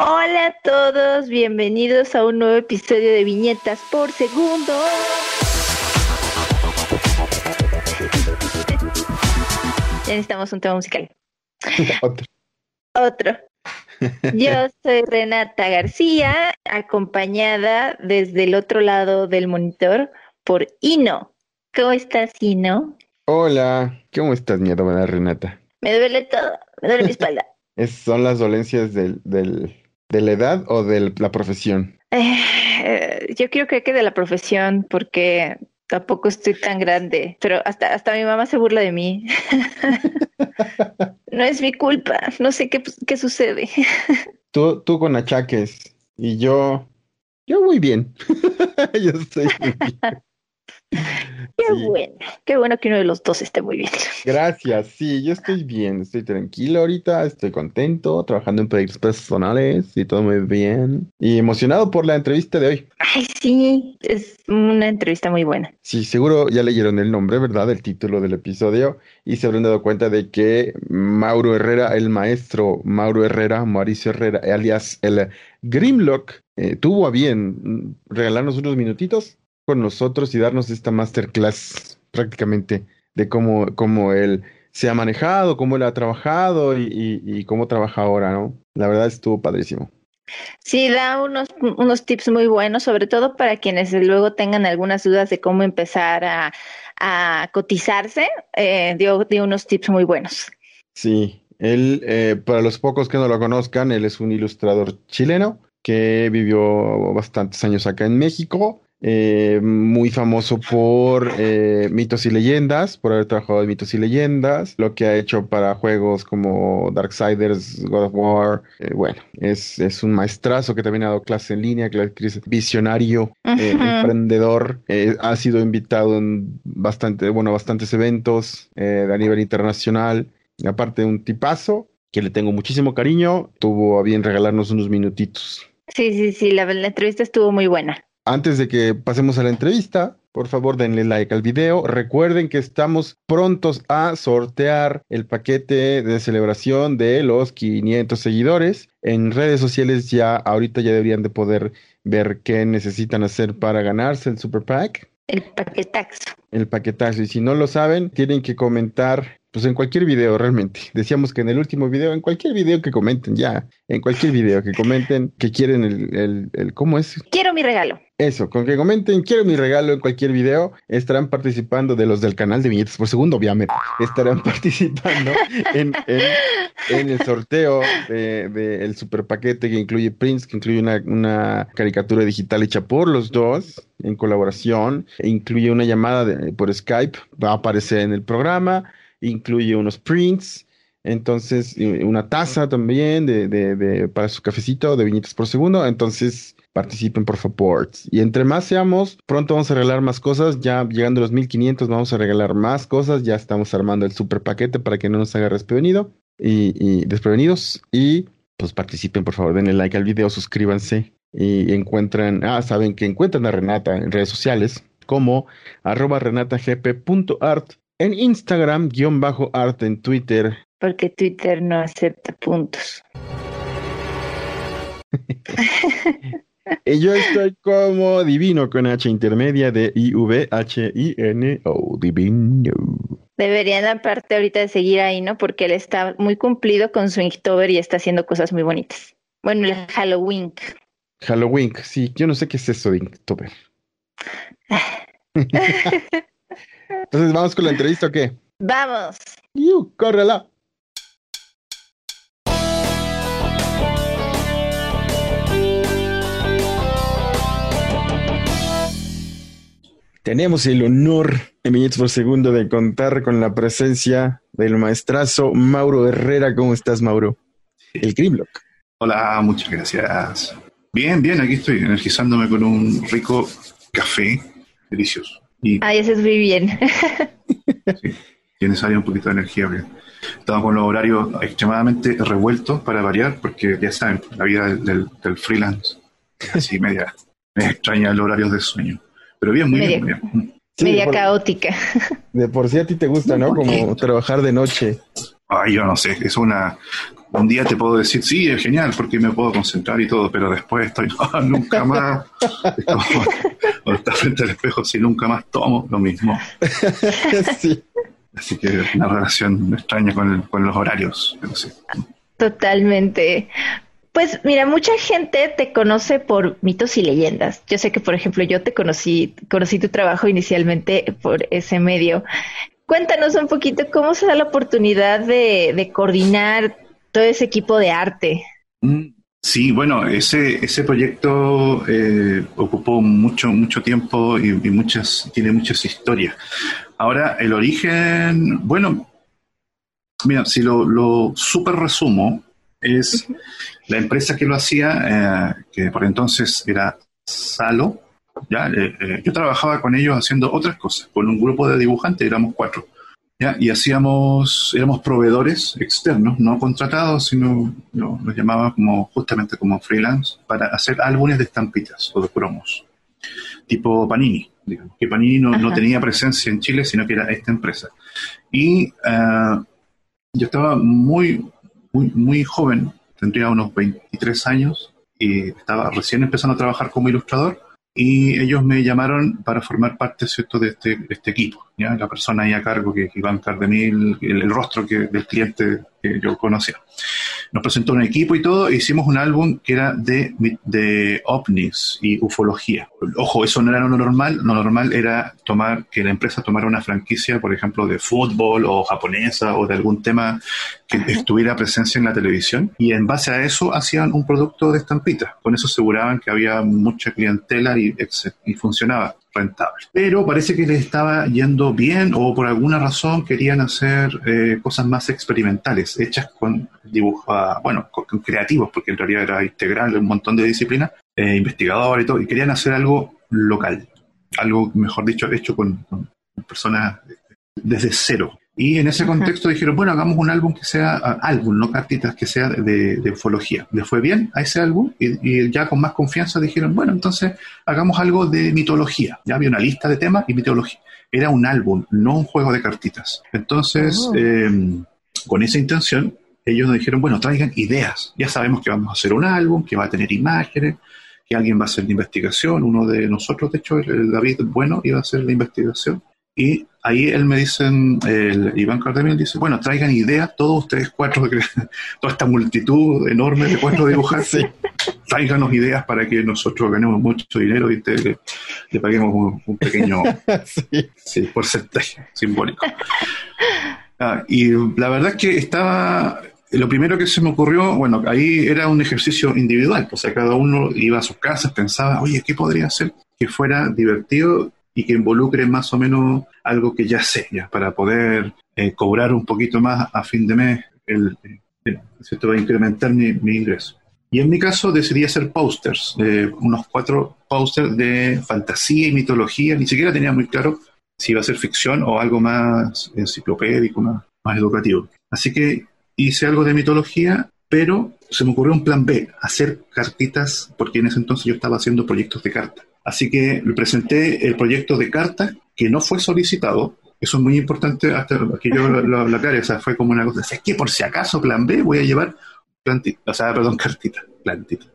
Hola a todos, bienvenidos a un nuevo episodio de Viñetas por Segundo. Ya necesitamos un tema musical. Otro. Otro. Yo soy Renata García, acompañada desde el otro lado del monitor por Ino. ¿Cómo estás, Ino? Hola, ¿cómo estás, mi adorada Renata? Me duele todo, me duele mi espalda. ¿Es, ¿Son las dolencias del, del, de la edad o de la profesión? Eh, yo creo que de la profesión, porque tampoco estoy tan grande, pero hasta, hasta mi mamá se burla de mí. no es mi culpa, no sé qué, qué sucede. tú, tú con achaques y yo, yo muy bien. yo estoy muy bien. Qué sí. bueno, qué bueno que uno de los dos esté muy bien. Gracias, sí, yo estoy bien, estoy tranquilo ahorita, estoy contento, trabajando en proyectos personales y todo muy bien. Y emocionado por la entrevista de hoy. Ay, sí, es una entrevista muy buena. Sí, seguro ya leyeron el nombre, ¿verdad? El título del episodio y se habrán dado cuenta de que Mauro Herrera, el maestro Mauro Herrera, Mauricio Herrera, alias el Grimlock, eh, tuvo a bien regalarnos unos minutitos con nosotros y darnos esta masterclass prácticamente de cómo, cómo él se ha manejado, cómo él ha trabajado y, y, y, cómo trabaja ahora, ¿no? La verdad estuvo padrísimo. Sí, da unos, unos tips muy buenos, sobre todo para quienes luego tengan algunas dudas de cómo empezar a, a cotizarse, eh, dio, dio unos tips muy buenos. Sí, él, eh, para los pocos que no lo conozcan, él es un ilustrador chileno que vivió bastantes años acá en México eh, muy famoso por eh, mitos y leyendas, por haber trabajado en mitos y leyendas, lo que ha hecho para juegos como Darksiders, God of War. Eh, bueno, es, es, un maestrazo que también ha dado clase en línea, visionario, uh -huh. emprendedor. ha sido invitado en bastante, bueno, bastantes eventos a nivel internacional. Aparte de un tipazo que le tengo muchísimo cariño, tuvo a bien regalarnos unos minutitos. Sí, sí, sí, la, la entrevista estuvo muy buena. Antes de que pasemos a la entrevista, por favor denle like al video. Recuerden que estamos prontos a sortear el paquete de celebración de los 500 seguidores. En redes sociales ya ahorita ya deberían de poder ver qué necesitan hacer para ganarse el Super Pack. El paquetazo. El paquetazo. Y si no lo saben, tienen que comentar pues en cualquier video realmente. Decíamos que en el último video, en cualquier video que comenten, ya, en cualquier video que comenten que quieren el, el, el ¿cómo es? Quiero mi regalo. Eso, con que comenten quiero mi regalo en cualquier video, estarán participando de los del canal de viñetas por segundo, obviamente, estarán participando en, en, en el sorteo del de, de super paquete que incluye Prince, que incluye una, una, caricatura digital hecha por los dos en colaboración, e incluye una llamada de, por Skype, va a aparecer en el programa, incluye unos prints, entonces una taza también de, de, de, para su cafecito de viñetas por segundo, entonces participen por favor. Y entre más seamos, pronto vamos a regalar más cosas, ya llegando a los 1500 vamos a regalar más cosas, ya estamos armando el super paquete para que no nos haga desprevenido y, y desprevenidos. Y pues participen por favor, denle like al video, suscríbanse y encuentran, ah, saben que encuentran a Renata en redes sociales como arroba renatagp.art en Instagram, guion bajo art en Twitter. Porque Twitter no acepta puntos. y yo estoy como divino con H intermedia de I-V-H-I-N-O. Divino. Deberían aparte ahorita de seguir ahí, ¿no? Porque él está muy cumplido con su Inktober y está haciendo cosas muy bonitas. Bueno, el Halloween. Halloween, sí, yo no sé qué es eso de Inktober. Entonces, ¿vamos con la entrevista o qué? Vamos. ¡Yu, córrela! Tenemos el honor en minutos por segundo de contar con la presencia del maestrazo Mauro Herrera. ¿Cómo estás, Mauro? El Grimlock. Hola, muchas gracias. Bien, bien, aquí estoy energizándome con un rico café delicioso. Y, Ay, eso es muy bien. sí, tiene necesario un poquito de energía. Estamos con los horarios extremadamente revueltos para variar, porque ya saben, la vida del, del, del freelance así media, media extraña los horarios de sueño. Pero bien, muy media, bien. Muy bien. Sí, media por, caótica. De por sí a ti te gusta, ¿no? Como trabajar de noche. Ay, yo no sé, es una... Un día te puedo decir, sí, es genial, porque me puedo concentrar y todo, pero después estoy, no, nunca más. Es como estás frente al espejo, si nunca más tomo, lo mismo. sí. Así que una relación extraña con, el- con los horarios. pero sí. Totalmente. Pues mira, mucha gente te conoce por mitos y leyendas. Yo sé que, por ejemplo, yo te conocí, conocí tu trabajo inicialmente por ese medio. Cuéntanos un poquito cómo se da la oportunidad de, de coordinar todo ese equipo de arte. Mm, Sí, bueno, ese, ese proyecto eh, ocupó mucho, mucho tiempo y, y muchas, tiene muchas historias. Ahora, el origen, bueno, mira, si lo, lo súper resumo, es la empresa que lo hacía, eh, que por entonces era Salo, ¿ya? Eh, eh, yo trabajaba con ellos haciendo otras cosas, con un grupo de dibujantes, éramos cuatro. ¿ya? Y hacíamos, éramos proveedores externos, no contratados, sino no, los llamaba como, justamente como freelance, para hacer álbumes de estampitas o de cromos, tipo Panini, digamos, que Panini no, no tenía presencia en Chile, sino que era esta empresa. Y ah, yo estaba muy, muy, muy joven, tendría unos 23 años, y estaba recién empezando a trabajar como ilustrador, y ellos me llamaron para formar parte ¿cierto? De, este, de este equipo. ¿ya? La persona ahí a cargo, que, que Iván Cardemil, el, el rostro que, del cliente que yo conocía. Nos presentó un equipo y todo, e hicimos un álbum que era de, de ovnis y ufología. Ojo, eso no era lo normal, lo normal era tomar que la empresa tomara una franquicia, por ejemplo, de fútbol o japonesa o de algún tema que estuviera presencia en la televisión y en base a eso hacían un producto de estampitas. Con eso aseguraban que había mucha clientela y, y funcionaba rentable. Pero parece que les estaba yendo bien o por alguna razón querían hacer eh, cosas más experimentales, hechas con dibujo, ah, bueno, con, creativos, porque en realidad era integral un montón de disciplinas, eh, investigadores y todo, y querían hacer algo local, algo, mejor dicho, hecho con, con personas desde cero. Y en ese contexto dijeron, bueno, hagamos un álbum que sea, álbum, no cartitas, que sea de, de ufología. Les fue bien a ese álbum y, y ya con más confianza dijeron, bueno, entonces hagamos algo de mitología. Ya había una lista de temas y mitología. Era un álbum, no un juego de cartitas. Entonces, Oh. eh, con esa intención, ellos nos dijeron, bueno, traigan ideas. Ya sabemos que vamos a hacer un álbum, que va a tener imágenes, que alguien va a hacer la investigación. Uno de nosotros, de hecho, el David Bueno, iba a hacer la investigación. Y ahí él me dicen, el Iván Cardemil dice, bueno, traigan ideas, todos ustedes cuatro, toda esta multitud enorme de cuatro dibujantes, tráiganos ideas para que nosotros ganemos mucho dinero y te- le, le paguemos un, un pequeño sí. sí, porcentaje simbólico. Ah, y la verdad es que estaba, lo primero que se me ocurrió, bueno, ahí era un ejercicio individual, o sea, cada uno iba a sus casas, pensaba, oye, ¿qué podría hacer que fuera divertido y que involucre más o menos algo que ya sé, ya, para poder eh, cobrar un poquito más a fin de mes, el, el- ¿cierto? va a incrementar mi, mi ingreso. Y en mi caso decidí hacer posters, eh, unos cuatro posters de fantasía y mitología, ni siquiera tenía muy claro si iba a ser ficción o algo más enciclopédico, más, más educativo. Así que hice algo de mitología, pero se me ocurrió un plan B, hacer cartitas, porque en ese entonces yo estaba haciendo proyectos de cartas. Así que presenté el proyecto de cartas, que no fue solicitado. Eso es muy importante, hasta que yo lo, lo, lo aclare, o sea, fue como una cosa, es que por si acaso plan B voy a llevar plantita, o sea, perdón, cartita, plantita.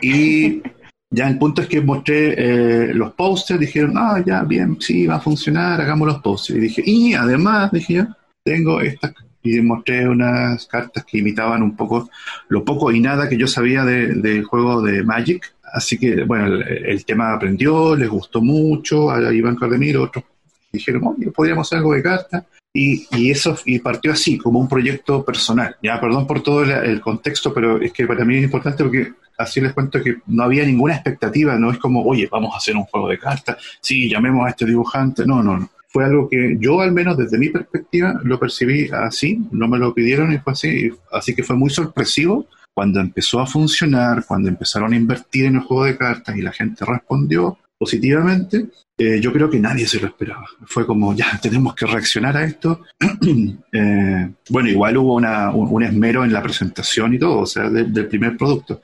Y ya el punto es que mostré eh, los posters, dijeron, ah, ya, bien, sí, va a funcionar, hagamos los posters. Y dije, y además, dije yo, tengo estas, y mostré unas cartas que imitaban un poco lo poco y nada que yo sabía de- del juego de Magic. Así que, bueno, el, tema aprendió, les gustó mucho, a Iván Cardemiro, otros dijeron, podríamos hacer algo de cartas. Y, y eso y partió así, como un proyecto personal. Ya, perdón por todo el contexto, pero es que para mí es importante porque así les cuento que no había ninguna expectativa, no es como, oye, vamos a hacer un juego de cartas, sí, llamemos a este dibujante, no, no, no. Fue algo que yo, al menos desde mi perspectiva, lo percibí así, no me lo pidieron y fue así, así que fue muy sorpresivo cuando empezó a funcionar, cuando empezaron a invertir en el juego de cartas y la gente respondió positivamente, eh, yo creo que nadie se lo esperaba. Fue como, ya, tenemos que reaccionar a esto. Eh, bueno, igual hubo una- un, un esmero en la presentación y todo, o sea, de- del primer producto.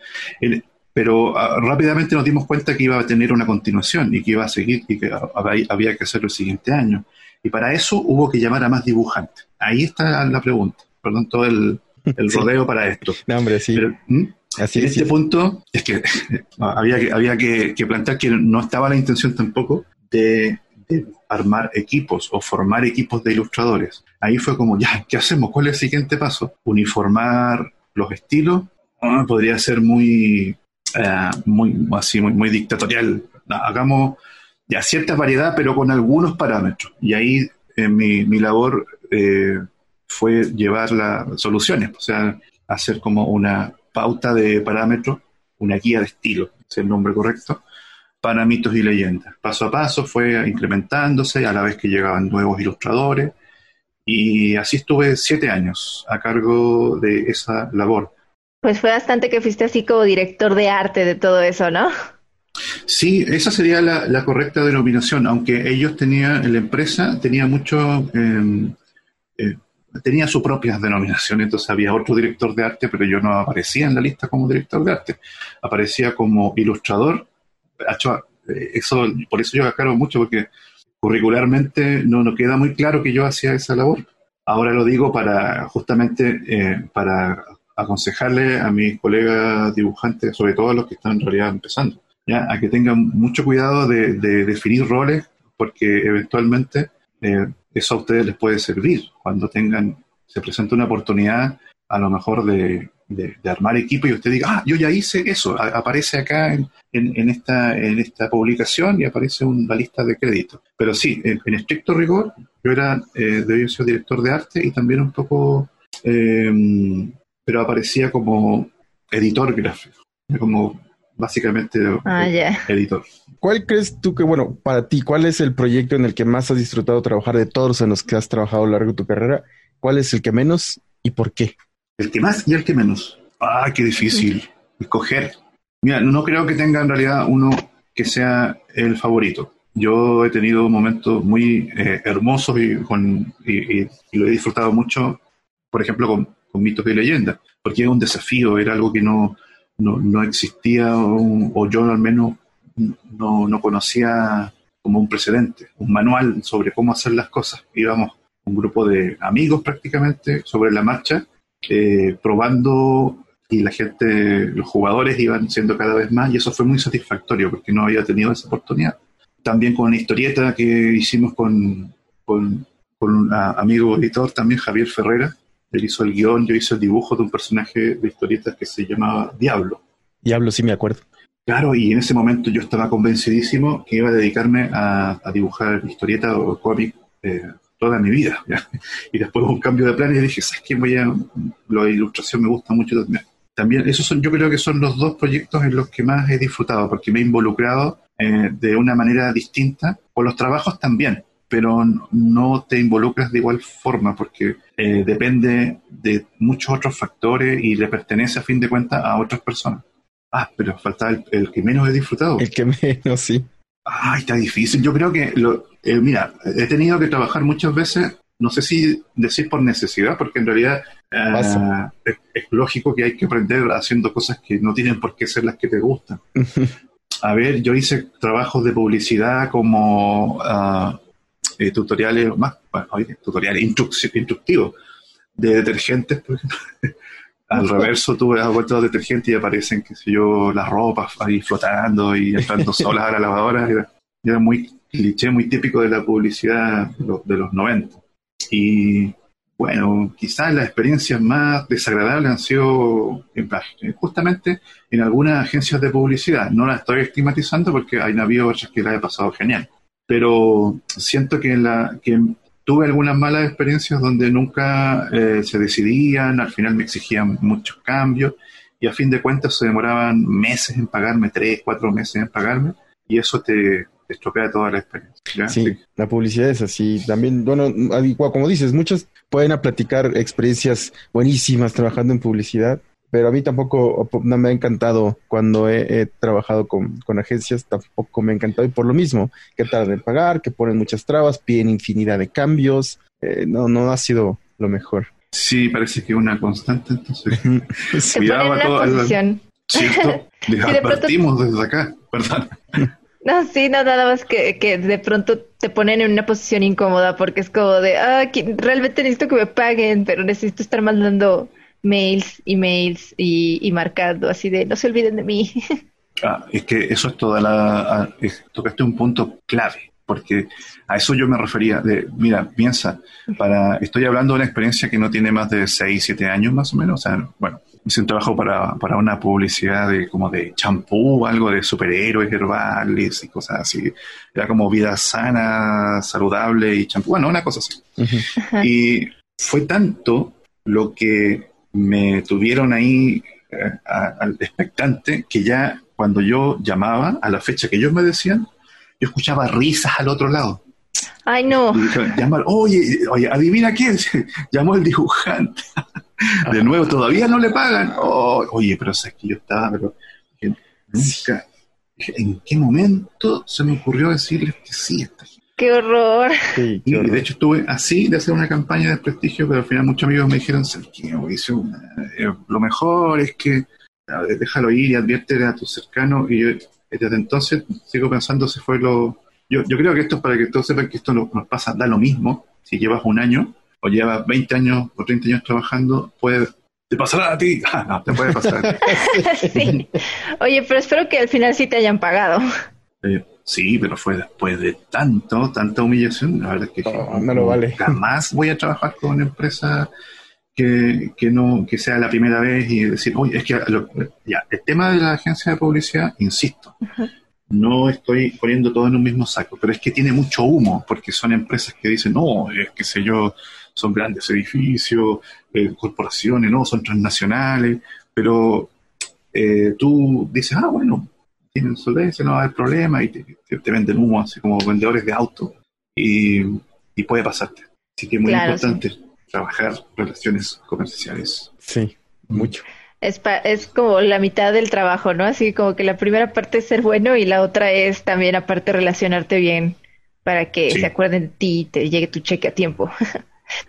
Pero ah, rápidamente nos dimos cuenta que iba a tener una continuación y que iba a seguir y que había, había que hacerlo el siguiente año. Y para eso hubo que llamar a más dibujantes. Ahí está la pregunta. perdón, todo el, rodeo para esto. No, hombre, sí. Así en este punto, es que había, que, había que, plantear que no estaba la intención tampoco de, armar equipos o formar equipos de ilustradores. Ahí fue como, ya, ¿qué hacemos? ¿Cuál es el siguiente paso? Uniformar los estilos. Ah, podría ser muy, eh, muy, así, muy, muy dictatorial. Hagamos ya cierta variedad, pero con algunos parámetros. Y ahí eh, mi, mi, labor eh, fue llevar las soluciones, o sea, hacer como una pauta de parámetros, una guía de estilo, es el nombre correcto, para mitos y leyendas. Paso a paso fue incrementándose a la vez que llegaban nuevos ilustradores y así estuve siete años a cargo de esa labor. Pues fue bastante que fuiste así como director de arte de todo eso, ¿no? Sí, esa sería la, correcta denominación, aunque ellos tenían, la empresa tenía mucho, em, eh, tenía sus propias denominaciones, entonces había otro director de arte, pero yo no aparecía en la lista como director de arte, aparecía como ilustrador. Eh, eso, por eso yo aclaro mucho, porque curricularmente no nos queda muy claro que yo hacía esa labor. Ahora lo digo para justamente eh, para aconsejarle a mis colegas dibujantes, sobre todo a los que están en realidad empezando a que tengan mucho cuidado de, definir roles, porque eventualmente eh, eso a ustedes les puede servir cuando tengan, se presenta una oportunidad a lo mejor de, armar equipo y usted diga, ah, yo ya hice eso, aparece acá en, esta, en esta publicación y aparece una lista de créditos. Pero sí, en, estricto rigor, yo era, eh, debía ser director de arte y también un poco, eh, pero aparecía como editor gráfico, como básicamente ah, editor. ¿Cuál crees tú que, bueno, para ti, cuál es el proyecto en el que más has disfrutado trabajar de todos en los que has trabajado a lo largo de tu carrera? ¿Cuál es el que menos y por qué? El que más y el que menos. Ah, qué difícil escoger. Mira, no creo que tenga en realidad uno que sea el favorito. Yo he tenido momentos muy eh, hermosos y, con, y, lo he disfrutado mucho, por ejemplo, con, con mitos y leyendas, porque es un desafío, era algo que no, no, no existía, o yo al menos no, no, conocía como un precedente, un manual sobre cómo hacer las cosas. Íbamos un grupo de amigos prácticamente sobre la marcha, eh, probando y la gente, los jugadores iban siendo cada vez más y eso fue muy satisfactorio porque no había tenido esa oportunidad. También con una historieta que hicimos con, con, con un amigo editor también, Javier Ferrera, él hizo el guion, yo hice el dibujo de un personaje de historietas que se llamaba Diablo. Diablo, sí me acuerdo. Claro, y en ese momento yo estaba convencidísimo que iba a dedicarme a, dibujar historieta o cómic eh, toda mi vida. Y después hubo un cambio de plan y dije, ¿sabes qué? Voy a, la ilustración me gusta mucho también. También, esos son, yo creo que son los dos proyectos en los que más he disfrutado, porque me he involucrado eh, de una manera distinta, con los trabajos también pero no te involucras de igual forma porque eh, depende de muchos otros factores y le pertenece a fin de cuentas a otras personas. Ah, pero falta el, que menos he disfrutado. El que menos, sí. Ay, está difícil. Yo creo que, lo, eh, mira, he tenido que trabajar muchas veces, no sé si decir por necesidad, porque en realidad eh, es, lógico que hay que aprender haciendo cosas que no tienen por qué ser las que te gustan. A ver, yo hice trabajos de publicidad como uh, eh, tutoriales más, tutoriales instructivos de detergentes, por. Al reverso tú ves vuelta de detergentes y aparecen, qué sé yo, las ropas ahí flotando y entrando solas a la lavadora. Era, muy cliché, muy típico de la publicidad de los, 90. Y bueno, quizás las experiencias más desagradables han sido justamente en algunas agencias de publicidad. No las estoy estigmatizando porque hay navíos que la he pasado genial pero siento que, la, que tuve algunas malas experiencias donde nunca eh, se decidían, al final me exigían muchos cambios y a fin de cuentas se demoraban meses en pagarme, tres, cuatro meses en pagarme y eso te, estropea toda la experiencia. Sí, la publicidad es así. También, bueno, como dices, muchos pueden a platicar experiencias buenísimas trabajando en publicidad, pero a mí tampoco no me ha encantado cuando he, trabajado con, agencias, tampoco me ha encantado y por lo mismo, que tardan en pagar, que ponen muchas trabas, piden infinidad de cambios, eh, no, no ha sido lo mejor. Sí, parece que una constante, entonces cuidado a todo. Posición. Cierto, les advertimos desde acá, perdón. No, sí, no, nada más que, que de pronto te ponen en una posición incómoda porque es como de, ah, realmente necesito que me paguen, pero necesito estar mandando mails, emails y, y marcando así de, no se olviden de mí. Ah, es que eso es toda la... tocaste un punto clave, porque a eso yo me refería. De, mira, piensa, para, estoy hablando de una experiencia que no tiene más de 6, 7 años más o menos. O sea, bueno, hice un trabajo para, para una publicidad de como de champú, algo de superhéroes herbales y cosas así. Era como vida sana, saludable y champú. Bueno, una cosa así. Y fue tanto lo que me tuvieron ahí eh, al expectante que ya cuando yo llamaba a la fecha que ellos me decían, yo escuchaba risas al otro lado. Ay, no. oye, oye, adivina quién. Llamó el dibujante. De nuevo, todavía no le pagan. Oh, oye, pero es que yo estaba, pero nunca. ¿En qué momento se me ocurrió decirles que sí esta ¡Qué horror! y de hecho estuve así de hacer una campaña de prestigio, pero al final muchos amigos me dijeron, eh, lo mejor es que déjalo ir y advierte a tus cercanos. Y yo, desde entonces sigo pensando si fue lo... Yo, yo creo que esto es para que todos sepan que esto nos pasa, da lo mismo. Si llevas un año o llevas 20 años o 30 años trabajando, puede... Te pasará a ti. Ah, no, te puede pasar. sí. Oye, pero espero que al final sí te hayan pagado. Eh, sí, pero fue después de tanto, tanta humillación. La verdad es que no, lo vale. jamás voy a trabajar con una empresa que, no, que sea la primera vez y decir, oye, es que ya, el tema de la agencia de publicidad, insisto, no estoy poniendo todo en un mismo saco, pero es que tiene mucho humo, porque son empresas que dicen, no, es que sé yo, son grandes edificios, eh, corporaciones, no, son transnacionales, pero eh, tú dices, ah, bueno, tienen solvencia, no va a haber problema, y te, venden humo así como vendedores de autos, y, puede pasarte. Así que es muy importante trabajar relaciones comerciales. Sí, mucho. Es, es como la mitad del trabajo, ¿no? Así como que la primera parte es ser bueno y la otra es también aparte relacionarte bien para que se acuerden de ti y te llegue tu cheque a tiempo.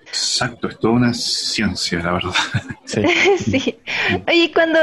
Exacto, es toda una ciencia, la verdad. Sí. sí. Oye, cuando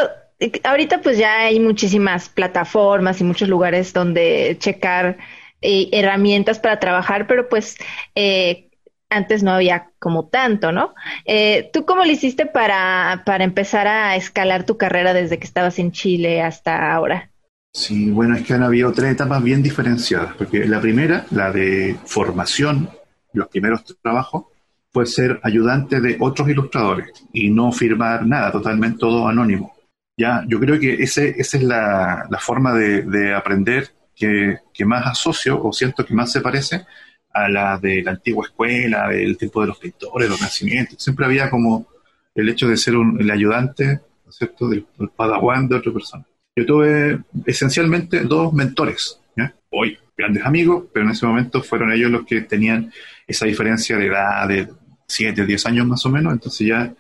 ahorita pues ya hay muchísimas plataformas y muchos lugares donde checar eh, herramientas para trabajar, pero pues eh, antes no había como tanto, ¿no? Eh, ¿Tú cómo lo hiciste para, para empezar a escalar tu carrera desde que estabas en Chile hasta ahora? Sí, bueno, es que han habido tres etapas bien diferenciadas, porque la primera, la de formación, los primeros trabajos, fue ser ayudante de otros ilustradores y no firmar nada, totalmente todo anónimo. Ya, yo creo que ese, esa es la, forma de, de aprender que, que, más asocio o siento que más se parece a la de la antigua escuela, del tiempo de los pintores, los nacimientos. Siempre había como el hecho de ser un, el ayudante, ¿no es cierto?, del, padawan de otra persona. Yo tuve esencialmente dos mentores, hoy grandes amigos, pero en ese momento fueron ellos los que tenían esa diferencia de edad de 7 o 10 años más o menos, entonces ya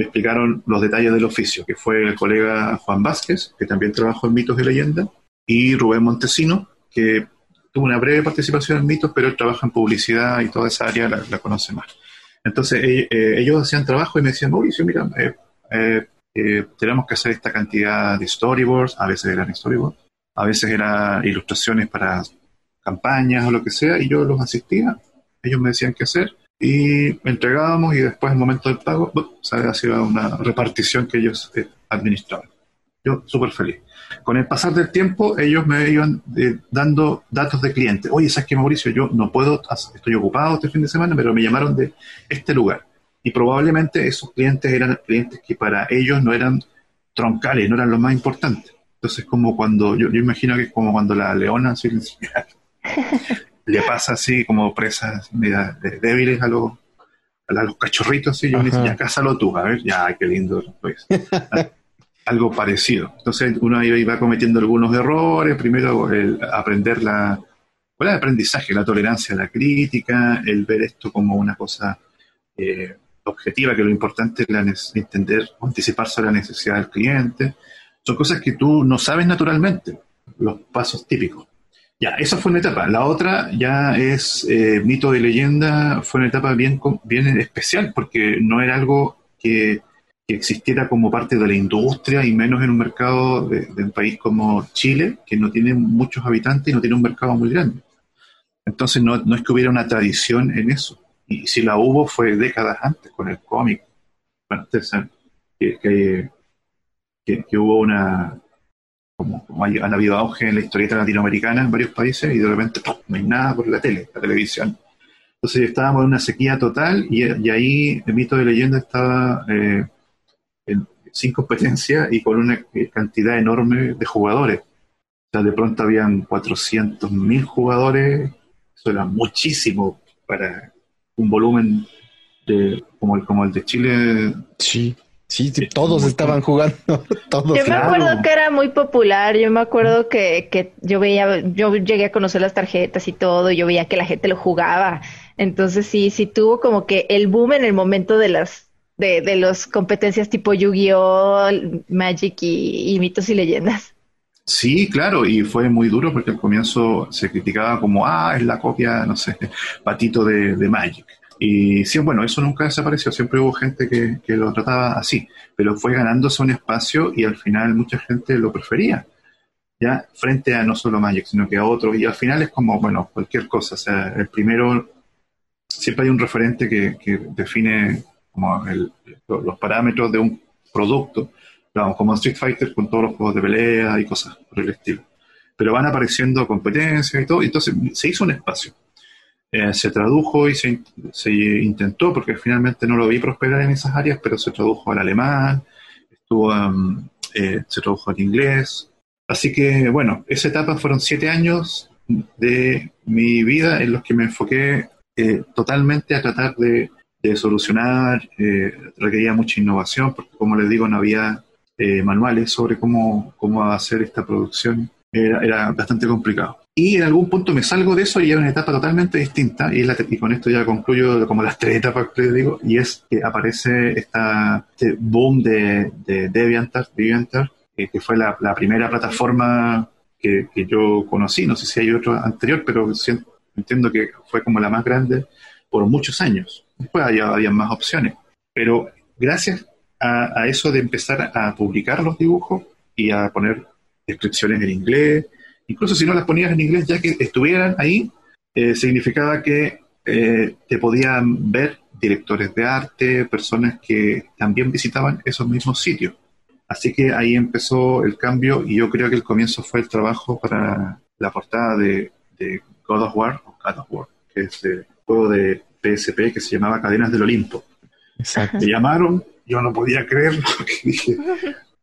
me explicaron los detalles del oficio, que fue el colega Juan Vázquez, que también trabajó en mitos de leyenda, y Rubén Montesino, que tuvo una breve participación en mitos, pero él trabaja en publicidad y toda esa área la, conoce más. Entonces eh, eh, ellos hacían trabajo y me decían, Mauricio, mira, eh, tenemos que hacer esta cantidad de storyboards, a veces eran storyboards, a veces eran ilustraciones para campañas o lo que sea, y yo los asistía, ellos me decían qué hacer, y entregábamos y después, el momento del pago, se hacía una repartición que ellos administraban. Yo súper feliz. Con el pasar del tiempo, ellos me iban eh, dando datos de clientes. Oye, ¿sabes qué, Mauricio? Yo no puedo, estoy ocupado este fin de semana, pero me llamaron de este lugar. Y probablemente esos clientes eran clientes que para ellos no eran troncales, no eran los más importantes. Entonces, como cuando, yo, imagino que es como cuando la leona le pasa así como presas débiles a los, a los cachorritos, y yo dicen, ya cásalo tú, a ver, ya, qué lindo. Pues. algo parecido. Entonces uno iba cometiendo algunos errores, primero el aprender la, el aprendizaje, la tolerancia a la crítica, el ver esto como una cosa eh, objetiva, que lo importante es entender o anticiparse a la necesidad del cliente. Son cosas que tú no sabes naturalmente, los pasos típicos. Ya, esa fue una etapa. La otra ya es eh, mito de leyenda, fue una etapa bien, bien especial porque no era algo que que existiera como parte de la industria y menos en un mercado de, un país como Chile, que no tiene muchos habitantes y no tiene un mercado muy grande. Entonces no, no es que hubiera una tradición en eso. Y si la hubo fue décadas antes con el cómic. Bueno, ustedes saben que, que, hubo una, como, han habido auge en la historieta latinoamericana en varios países y de repente no hay nada por la tele, la televisión. Entonces estábamos en una sequía total y, ahí el mito de leyenda estaba eh, sin competencia y con una cantidad enorme de jugadores. O sea, de pronto habían 400.000 jugadores, eso era muchísimo para un volumen de, como, el, como el de Chile. Sí. Sí, todos estaban jugando, todos. Yo me acuerdo que era muy popular, yo me acuerdo que, que yo veía, yo llegué a conocer las tarjetas y todo, yo veía que la gente lo jugaba, entonces sí, sí tuvo como que el boom en el momento de las, de, de las competencias tipo Yu-Gi-Oh, Magic y, mitos y leyendas. Sí, claro, y fue muy duro porque al comienzo se criticaba como, ah, es la copia, no sé, patito de, de Magic. Y sí, bueno, eso nunca desapareció, siempre hubo gente que, que, lo trataba así, pero fue ganándose un espacio y al final mucha gente lo prefería, ya frente a no solo Magic, sino que a otros, y al final es como, bueno, cualquier cosa, o sea, el primero, siempre hay un referente que, que define como los parámetros de un producto, vamos, como Street Fighter con todos los juegos de pelea y cosas por el estilo. Pero van apareciendo competencias y todo, y entonces se hizo un espacio. Eh, se tradujo y se, intentó, porque finalmente no lo vi prosperar en esas áreas, pero se tradujo al alemán, estuvo, um, eh, se tradujo al inglés. Así que, bueno, esa etapa fueron siete años de mi vida en los que me enfoqué eh, totalmente a tratar de, solucionar, requería mucha innovación, porque como les digo, no había manuales sobre cómo, cómo hacer esta producción. Era, era bastante complicado. Y en algún punto me salgo de eso y hay una etapa totalmente distinta, y, con esto ya concluyo como las tres etapas que les digo, y es que aparece esta, este boom de, de DeviantArt, eh, que fue la, primera plataforma que, yo conocí, no sé si hay otro anterior, pero entiendo que fue como la más grande por muchos años. Después había, más opciones, pero gracias a eso de empezar a publicar los dibujos y a poner descripciones en inglés, incluso si no las ponías en inglés, ya que estuvieran ahí, eh, significaba que eh, te podían ver directores de arte, personas que también visitaban esos mismos sitios. Así que ahí empezó el cambio y yo creo que el comienzo fue el trabajo para la portada de, God of War, o God of War, que es el juego de PSP que se llamaba Cadenas del Olimpo. Exacto. Me llamaron, yo no podía creerlo, dije,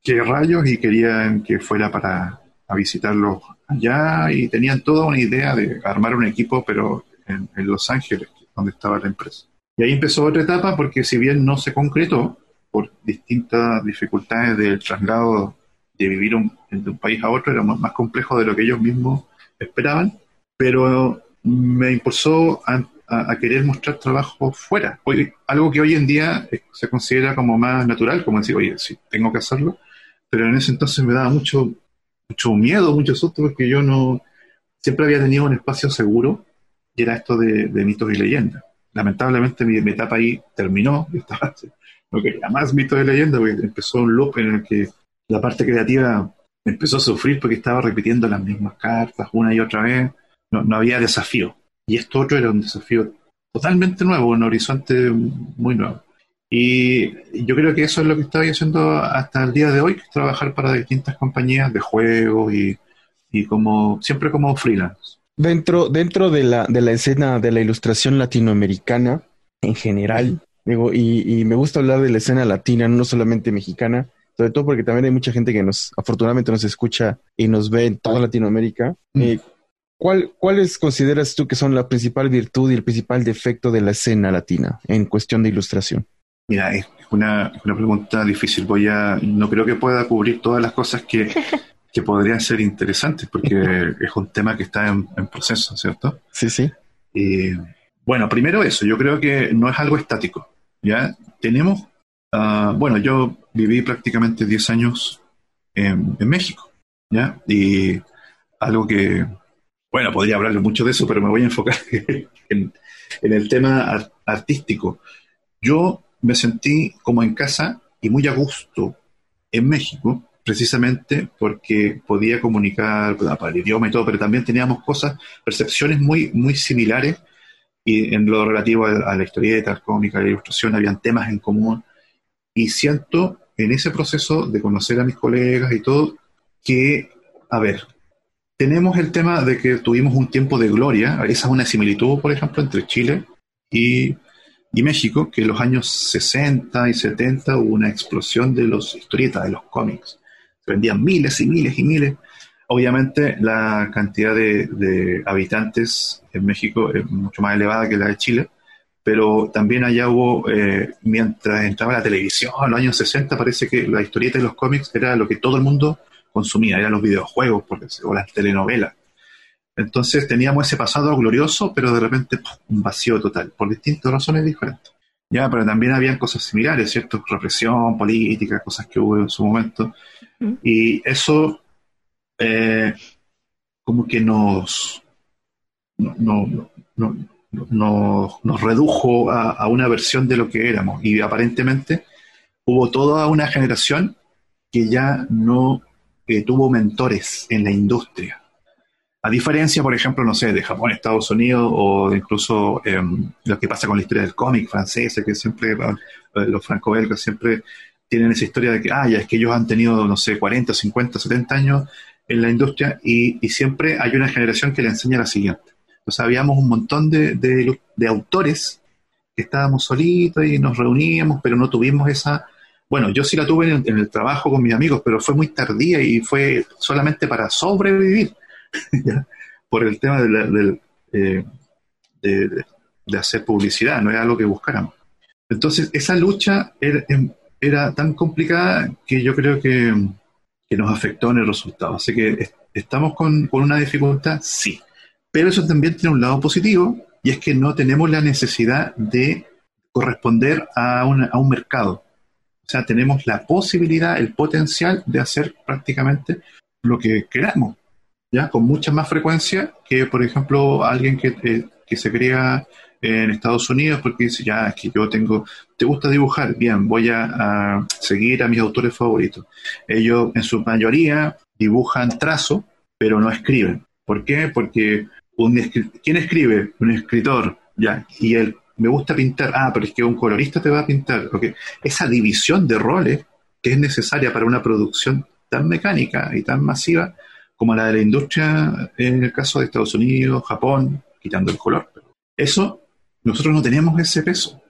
¿qué rayos? Y querían que fuera para visitarlos allá y tenían toda una idea de armar un equipo, pero en, Los Ángeles, donde estaba la empresa. Y ahí empezó otra etapa porque si bien no se concretó por distintas dificultades del traslado de vivir de un país a otro, era más, complejo de lo que ellos mismos esperaban, pero me impulsó a, querer mostrar trabajo fuera. Hoy, algo que hoy en día se considera como más natural, como decir, oye, sí, tengo que hacerlo, pero en ese entonces me daba mucho mucho miedo, mucho susto, porque yo no siempre había tenido un espacio seguro y era esto de, mitos y leyendas. Lamentablemente mi, etapa ahí terminó, yo estaba, no quería más mitos y leyendas, porque empezó un loop en el que la parte creativa empezó a sufrir porque estaba repitiendo las mismas cartas una y otra vez, no, no había desafío. Y esto otro era un desafío totalmente nuevo, un horizonte muy nuevo. Y yo creo que eso es lo que estoy haciendo hasta el día de hoy, que es trabajar para distintas compañías de juegos y, como siempre como freelance. Dentro, dentro de, la, de la escena de la ilustración latinoamericana en general, digo, y, me gusta hablar de la escena latina, no solamente mexicana, sobre todo porque también hay mucha gente que nos, afortunadamente nos escucha y nos ve en toda Latinoamérica. Mm. Eh, ¿cuál, ¿Cuáles consideras tú que son la principal virtud y el principal defecto de la escena latina en cuestión de ilustración? Mira, es una, una pregunta difícil. Voy a, no creo que pueda cubrir todas las cosas que, que podrían ser interesantes, porque es un tema que está en, proceso, ¿cierto? Sí, sí. bueno, primero eso, yo creo que no es algo estático. ¿ya? Tenemos, ah, bueno, yo viví prácticamente 10 años en, México, ¿ya? Y algo que, bueno, podría hablarle mucho de eso, pero me voy a enfocar en, en el tema artístico. Yo me sentí como en casa y muy a gusto en México, precisamente porque podía comunicar para el idioma y todo, pero también teníamos cosas, percepciones muy, muy similares y en lo relativo a, la historieta, al cómic, a la ilustración, habían temas en común. Y siento en ese proceso de conocer a mis colegas y todo, que, a ver, tenemos el tema de que tuvimos un tiempo de gloria, esa es una similitud, por ejemplo, entre Chile y, y México, que en los años 60 y 70 hubo una explosión de los historietas, de los cómics vendían miles y miles y miles. Obviamente la cantidad de, habitantes en México es mucho más elevada que la de Chile, pero también allá hubo, eh, mientras entraba la televisión, en los años 60 parece que la historieta y los cómics era lo que todo el mundo consumía, eran los videojuegos o las telenovelas. Entonces teníamos ese pasado glorioso, pero de repente un vacío total, por distintas razones diferentes. Ya, pero también habían cosas similares, ¿cierto? Represión política, cosas que hubo en su momento. Y eso eh, como que nos, no, nos redujo a, una versión de lo que éramos. Y aparentemente hubo toda una generación que ya no tuvo mentores en la industria. A diferencia, por ejemplo, no sé, de Japón, Estados Unidos o incluso em, lo que pasa con la historia del cómic francés, que siempre, eh, los franco-belgas siempre tienen esa historia de que, ah, ya es que ellos han tenido, no sé, 40, 50, 70 años en la industria y, siempre hay una generación que le enseña la siguiente. Entonces habíamos un montón de, de, autores que estábamos solitos y nos reuníamos, pero no tuvimos esa... Bueno, yo sí la tuve en, el trabajo con mis amigos, pero fue muy tardía y fue solamente para sobrevivir, por el tema eh, de, de, hacer publicidad, no era algo que buscáramos. Entonces, esa lucha era, era tan complicada que yo creo que, nos afectó en el resultado. Así que estamos con, una dificultad, sí. Pero eso también tiene un lado positivo y es que no tenemos la necesidad de corresponder a, a un mercado. O sea, tenemos la posibilidad, el potencial de hacer prácticamente lo que queramos, ¿ya? Con mucha más frecuencia que, por ejemplo, alguien que, eh, que se crea en Estados Unidos porque dice, ya, es que yo tengo, ¿te gusta dibujar? Bien, voy a, seguir a mis autores favoritos. Ellos en su mayoría dibujan trazo, pero no escriben. ¿Por qué? Porque un ¿quién escribe? Un escritor, ya, y él, me gusta pintar, ah, pero es que un colorista te va a pintar. Okay. Esa división de roles que es necesaria para una producción tan mecánica y tan masiva como la de la industria en el caso de Estados Unidos, Japón, quitando el color. Eso nosotros no tenemos ese peso.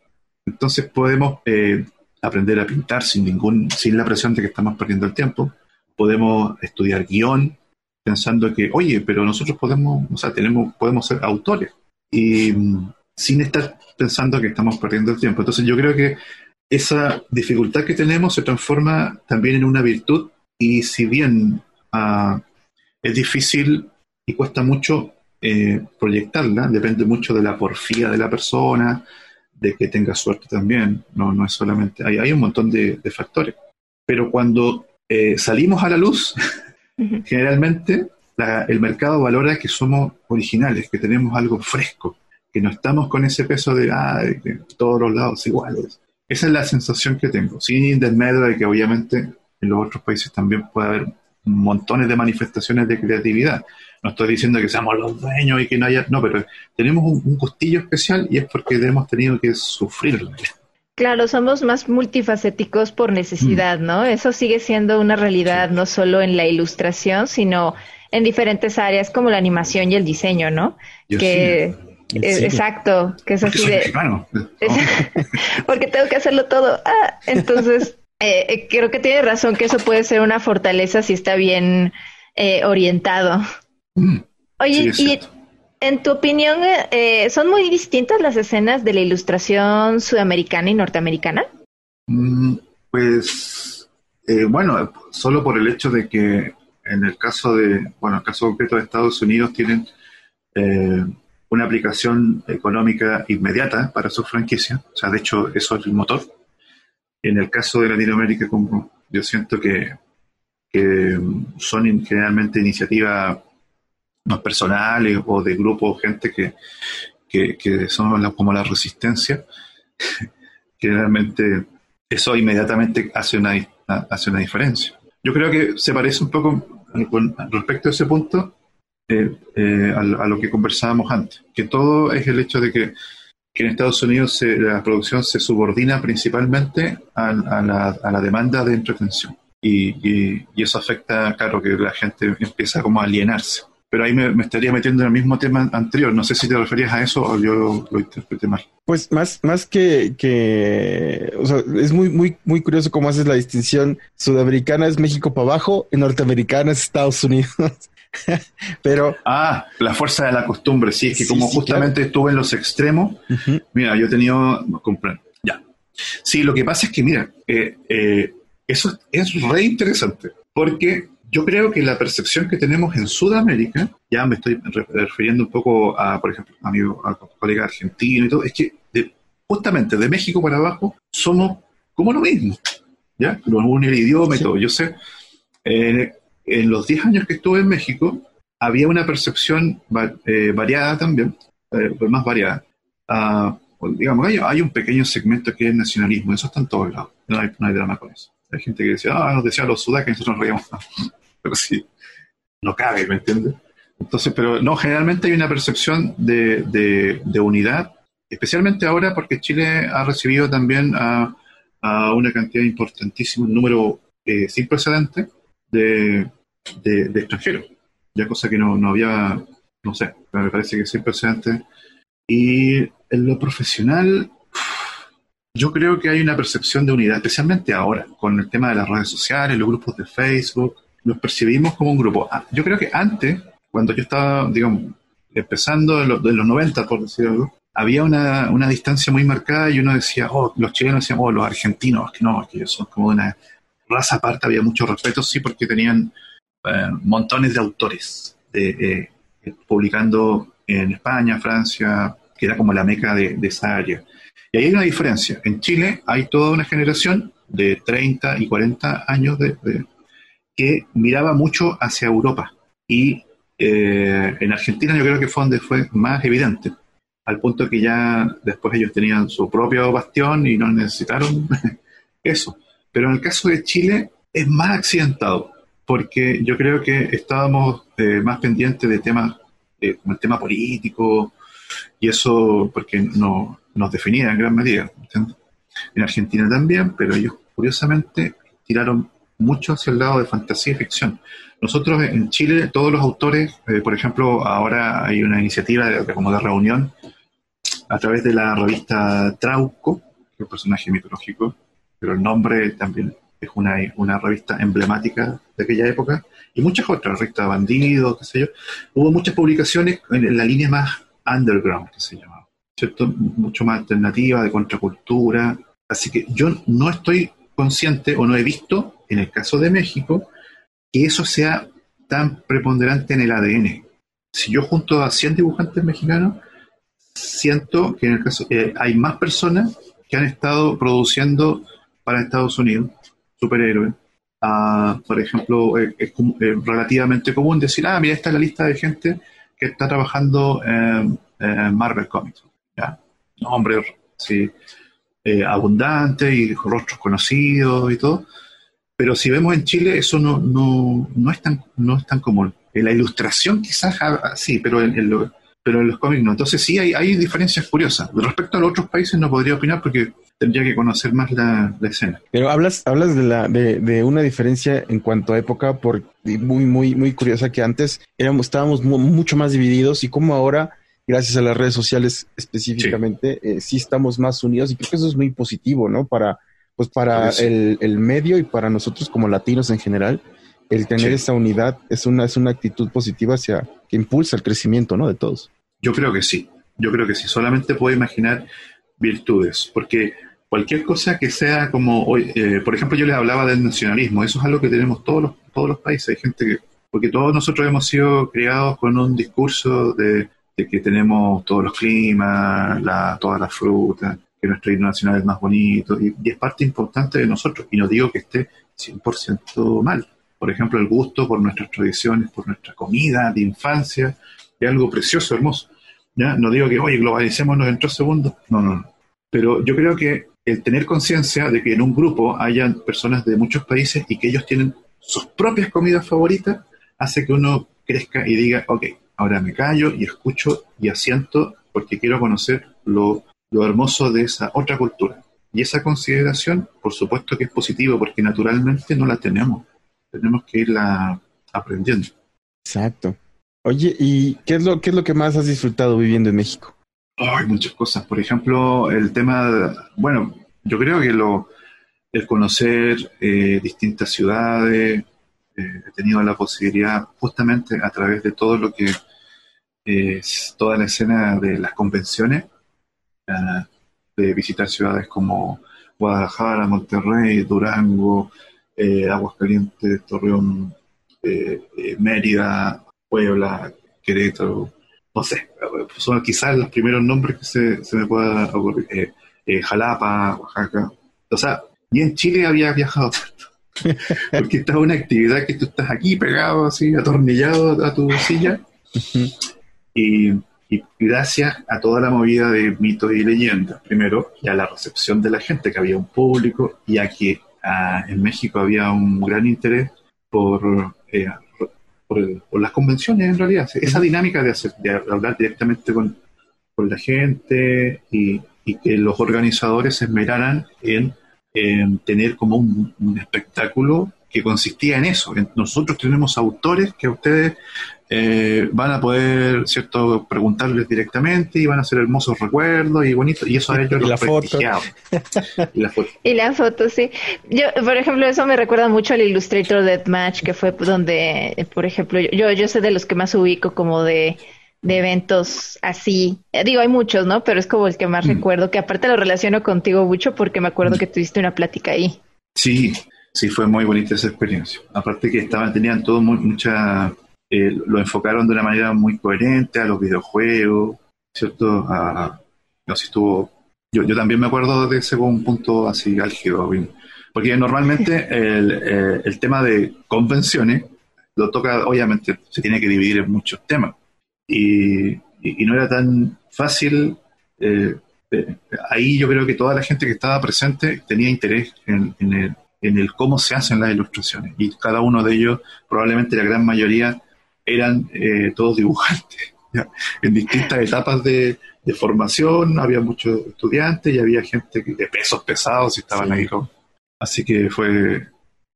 Entonces podemos eh, aprender a pintar sin ningún, sin la presión de que estamos perdiendo el tiempo. Podemos estudiar guion pensando que, oye, pero nosotros podemos, o sea, tenemos, podemos ser autores. Y mm, sin estar pensando que estamos perdiendo el tiempo. Entonces yo creo que esa dificultad que tenemos se transforma también en una virtud y si bien ah, es difícil y cuesta mucho eh, proyectarla, depende mucho de la porfía de la persona, de que tenga suerte también, no, no es solamente, hay, hay un montón de, factores. Pero cuando eh, salimos a la luz, generalmente el mercado valora que somos originales, que tenemos algo fresco, que no estamos con ese peso de, ah, de, todos los lados iguales. Esa es la sensación que tengo, sin desmedro de que obviamente en los otros países también puede haber montones de manifestaciones de creatividad. No estoy diciendo que seamos los dueños y que no haya, no, pero tenemos un, costillo especial y es porque hemos tenido que sufrirlo. Claro, somos más multifacéticos por necesidad, mm. ¿no? Eso sigue siendo una realidad no solo en la ilustración, sino en diferentes áreas como la animación y el diseño, ¿no? que exacto, que es así de porque tengo que hacerlo todo. Ah, entonces eh, eh, creo que tiene razón que eso puede ser una fortaleza si está bien eh, orientado. Mm. Oye, y en tu opinión, ¿son muy distintas las escenas de la ilustración sudamericana y norteamericana? Mm, pues, bueno, solo por el hecho de que en el caso de, bueno, el caso concreto de Estados Unidos tienen una aplicación económica inmediata para su franquicia, o sea, de hecho, eso es el motor en el caso de Latinoamérica, como yo siento que, son generalmente iniciativas más personales o de grupos, gente que, que, son como la resistencia, generalmente eso inmediatamente hace una, hace una diferencia. Yo creo que se parece un poco respecto a ese punto eh, eh, a, lo que conversábamos antes, que todo es el hecho de que, en Estados Unidos la producción se subordina principalmente a, la, demanda de entretención. Y, eso afecta, claro, que la gente empieza como a alienarse. Pero ahí me, estaría metiendo en el mismo tema anterior. No sé si te referías a eso o yo lo interpreté mal. Pues más, más que, que es muy, muy, muy curioso cómo haces la distinción. Sudamericana es México para abajo y norteamericana es Estados Unidos. Pero. Ah, la fuerza de la costumbre, sí, es que como justamente estuve en los extremos, mira, yo he tenido. Ya. Sí, lo que pasa es que, mira, eh, eh, eso es re interesante, porque yo creo que la percepción que tenemos en Sudamérica, ya me estoy refiriendo un poco a, por ejemplo, a mi colega argentino y todo, es que justamente de México para abajo somos como lo mismo, ¿ya? Lo une el idioma y todo, yo sé. Eh, en los 10 años que estuve en México, había una percepción eh, variada también, eh, más variada. Pues, digamos, hay, hay, un pequeño segmento que es nacionalismo, eso está en todos lados, no hay, no hay drama con eso. Hay gente que decía, ah, nos decía los sudacas y nosotros nos reíamos. pero sí, no cabe, ¿me entiendes? Entonces, pero no, generalmente hay una percepción de, unidad, especialmente ahora porque Chile ha recibido también a, a una cantidad importantísima, un número eh, sin precedentes de, de, extranjeros, ya cosa que no, no había, no sé, me parece que siempre se antes. Y en lo profesional, yo creo que hay una percepción de unidad, especialmente ahora, con el tema de las redes sociales, los grupos de Facebook, nos percibimos como un grupo. Ah, yo creo que antes, cuando yo estaba, digamos, empezando en los, 90, por decirlo había una, una, distancia muy marcada y uno decía, oh, los chilenos decían, oh, los argentinos, que no, que ellos son como una raza aparte, había mucho respeto, sí, porque tenían eh, montones de autores de, eh, publicando en España, Francia, que era como la meca de, esa área. Y ahí hay una diferencia. En Chile hay toda una generación de 30 y 40 años de, que miraba mucho hacia Europa. Y eh, en Argentina yo creo que fue donde fue más evidente, al punto que ya después ellos tenían su propio bastión y no necesitaron eso. Pero en el caso de Chile es más accidentado porque yo creo que estábamos eh, más pendientes de temas eh, como el tema político y eso porque no, nos definía en gran medida. En Argentina también, pero ellos curiosamente tiraron mucho hacia el lado de fantasía y ficción. Nosotros en Chile, todos los autores, eh, por ejemplo, ahora hay una iniciativa como de reunión a través de la revista Trauco, que es un personaje mitológico, pero el nombre también es una, una revista emblemática de aquella época, y muchas otras, revista Bandidos, qué sé yo. Hubo muchas publicaciones en, la línea más underground, que se llamaba, ¿cierto? Mucho más alternativa, de contracultura. Así que yo no estoy consciente o no he visto, en el caso de México, que eso sea tan preponderante en el ADN. Si yo junto a 100 dibujantes mexicanos, siento que en el caso eh, hay más personas que han estado produciendo para Estados Unidos superhéroe. Ah, por ejemplo, eh, es, relativamente común decir, ah, mira, esta es la lista de gente que está trabajando en, Marvel Comics. ¿ya? Nombres sí, eh, abundantes y rostros conocidos y todo. Pero si vemos en Chile, eso no, no, no, es, tan, no es tan común. En la ilustración quizás sí, pero en, pero en los cómics no. Entonces sí hay, hay diferencias curiosas. Respecto a los otros países no podría opinar porque tendría que conocer más la, escena. Pero hablas, hablas de, la, de, una diferencia en cuanto a época, por, muy, muy, muy curiosa, que antes éramos, estábamos mucho más divididos y como ahora, gracias a las redes sociales específicamente, sí. Eh, sí estamos más unidos y creo que eso es muy positivo, ¿no? Para, pues para el, el, medio y para nosotros como latinos en general, el tener esa unidad es una, es una actitud positiva hacia que impulsa el crecimiento, ¿no? De todos. Yo creo que sí, yo creo que sí. Solamente puedo imaginar virtudes, porque cualquier cosa que sea como, eh, por ejemplo, yo les hablaba del nacionalismo, eso es algo que tenemos todos los, todos los países, hay gente que, porque todos nosotros hemos sido criados con un discurso de, que tenemos todos los climas, la, todas las frutas, que nuestro himno nacional es más bonito, y, es parte importante de nosotros, y no digo que esté 100% mal. Por ejemplo, el gusto por nuestras tradiciones, por nuestra comida de infancia, es algo precioso, hermoso. ¿ya? No digo que, oye, globalicémonos en tres segundos, no, no, no. Pero yo creo que el tener conciencia de que en un grupo hayan personas de muchos países y que ellos tienen sus propias comidas favoritas, hace que uno crezca y diga, ok, ahora me callo y escucho y asiento porque quiero conocer lo, lo hermoso de esa otra cultura. Y esa consideración, por supuesto que es positivo, porque naturalmente no la tenemos. Tenemos que irla aprendiendo. Exacto. Oye, ¿y qué es lo, qué es lo que más has disfrutado viviendo en México? Hay muchas cosas. Por ejemplo, el tema, bueno, yo creo que lo, el conocer eh, distintas ciudades, eh, he tenido la posibilidad justamente a través de todo lo que es toda la escena de las convenciones, uh, de visitar ciudades como Guadalajara, Monterrey, Durango, eh, Aguascalientes, Torreón, Mérida, Puebla, Querétaro, no sé, son quizás los primeros nombres que se, se me pueda ocurrir. Jalapa, Oaxaca. O sea, ni en Chile había viajado tanto. Porque esta es una actividad que tú estás aquí pegado, así, atornillado a tu silla. y y gracias a toda la movida de mitos y leyendas, primero, y a la recepción de la gente, que había un público, y a que en México había un gran interés por, eh, por, las convenciones, en realidad. Esa dinámica de, hacer, de hablar directamente con, con la gente y, y, que los organizadores se esmeraran en, tener como un, un espectáculo que consistía en eso. Nosotros tenemos autores que a ustedes eh, van a poder, ¿cierto?, preguntarles directamente y van a hacer hermosos recuerdos y bonitos, y eso a ellos y la foto. y la foto. Y la foto, sí. Yo, por ejemplo, eso me recuerda mucho al Illustrator Deathmatch, que fue donde, por ejemplo, yo, yo sé de los que más ubico como de, de eventos así. Eh, digo, hay muchos, ¿no? Pero es como el que más mm. recuerdo, que aparte lo relaciono contigo mucho porque me acuerdo mm. que tuviste una plática ahí. Sí, sí, fue muy bonita esa experiencia. Aparte que estaban, tenían todo muy, mucha eh, lo enfocaron de una manera muy coherente a los videojuegos, ¿cierto? A, estuvo, yo, yo también me acuerdo de ese un punto así álgido, porque normalmente el, eh, el tema de convenciones lo toca, obviamente, se tiene que dividir en muchos temas. Y, y, no era tan fácil. Eh, ahí yo creo que toda la gente que estaba presente tenía interés en, en, el, en el cómo se hacen las ilustraciones. Y cada uno de ellos, probablemente la gran mayoría, eran eh, todos dibujantes. En distintas etapas de, formación había muchos estudiantes y había gente de pesos pesados y estaban ahí. Así que fue,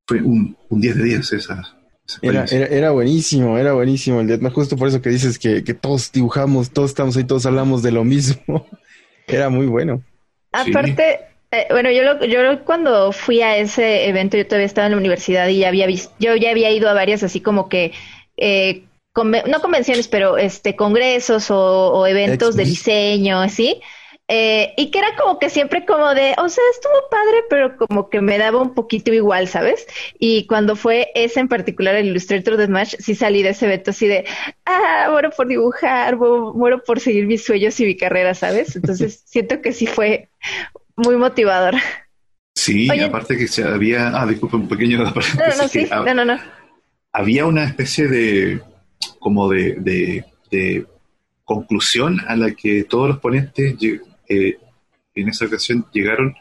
fue un, un 10 de 10 esa. era, era, buenísimo, era buenísimo el Deathmatch, justo por eso que dices que, que todos dibujamos, todos estamos ahí, todos hablamos de lo mismo. era muy bueno. Aparte, eh, bueno, yo, yo cuando fui a ese evento, yo todavía estaba en la universidad y ya había visto, yo ya había ido a varias así como que eh, no convenciones, pero este congresos o, eventos de diseño, así. Eh, y que era como que siempre como de, o sea, estuvo padre, pero como que me daba un poquito igual, ¿sabes? Y cuando fue ese en particular, el Illustrator de Smash, sí salí de ese evento así de, ah, muero por dibujar, muero por seguir mis sueños y mi carrera, ¿sabes? Entonces siento que sí fue muy motivador. Sí, aparte que se había, ah, disculpa, un pequeño... No, no, sí, no, no, no había una especie de como de, de, conclusión a la que todos los ponentes eh, en esa ocasión llegaron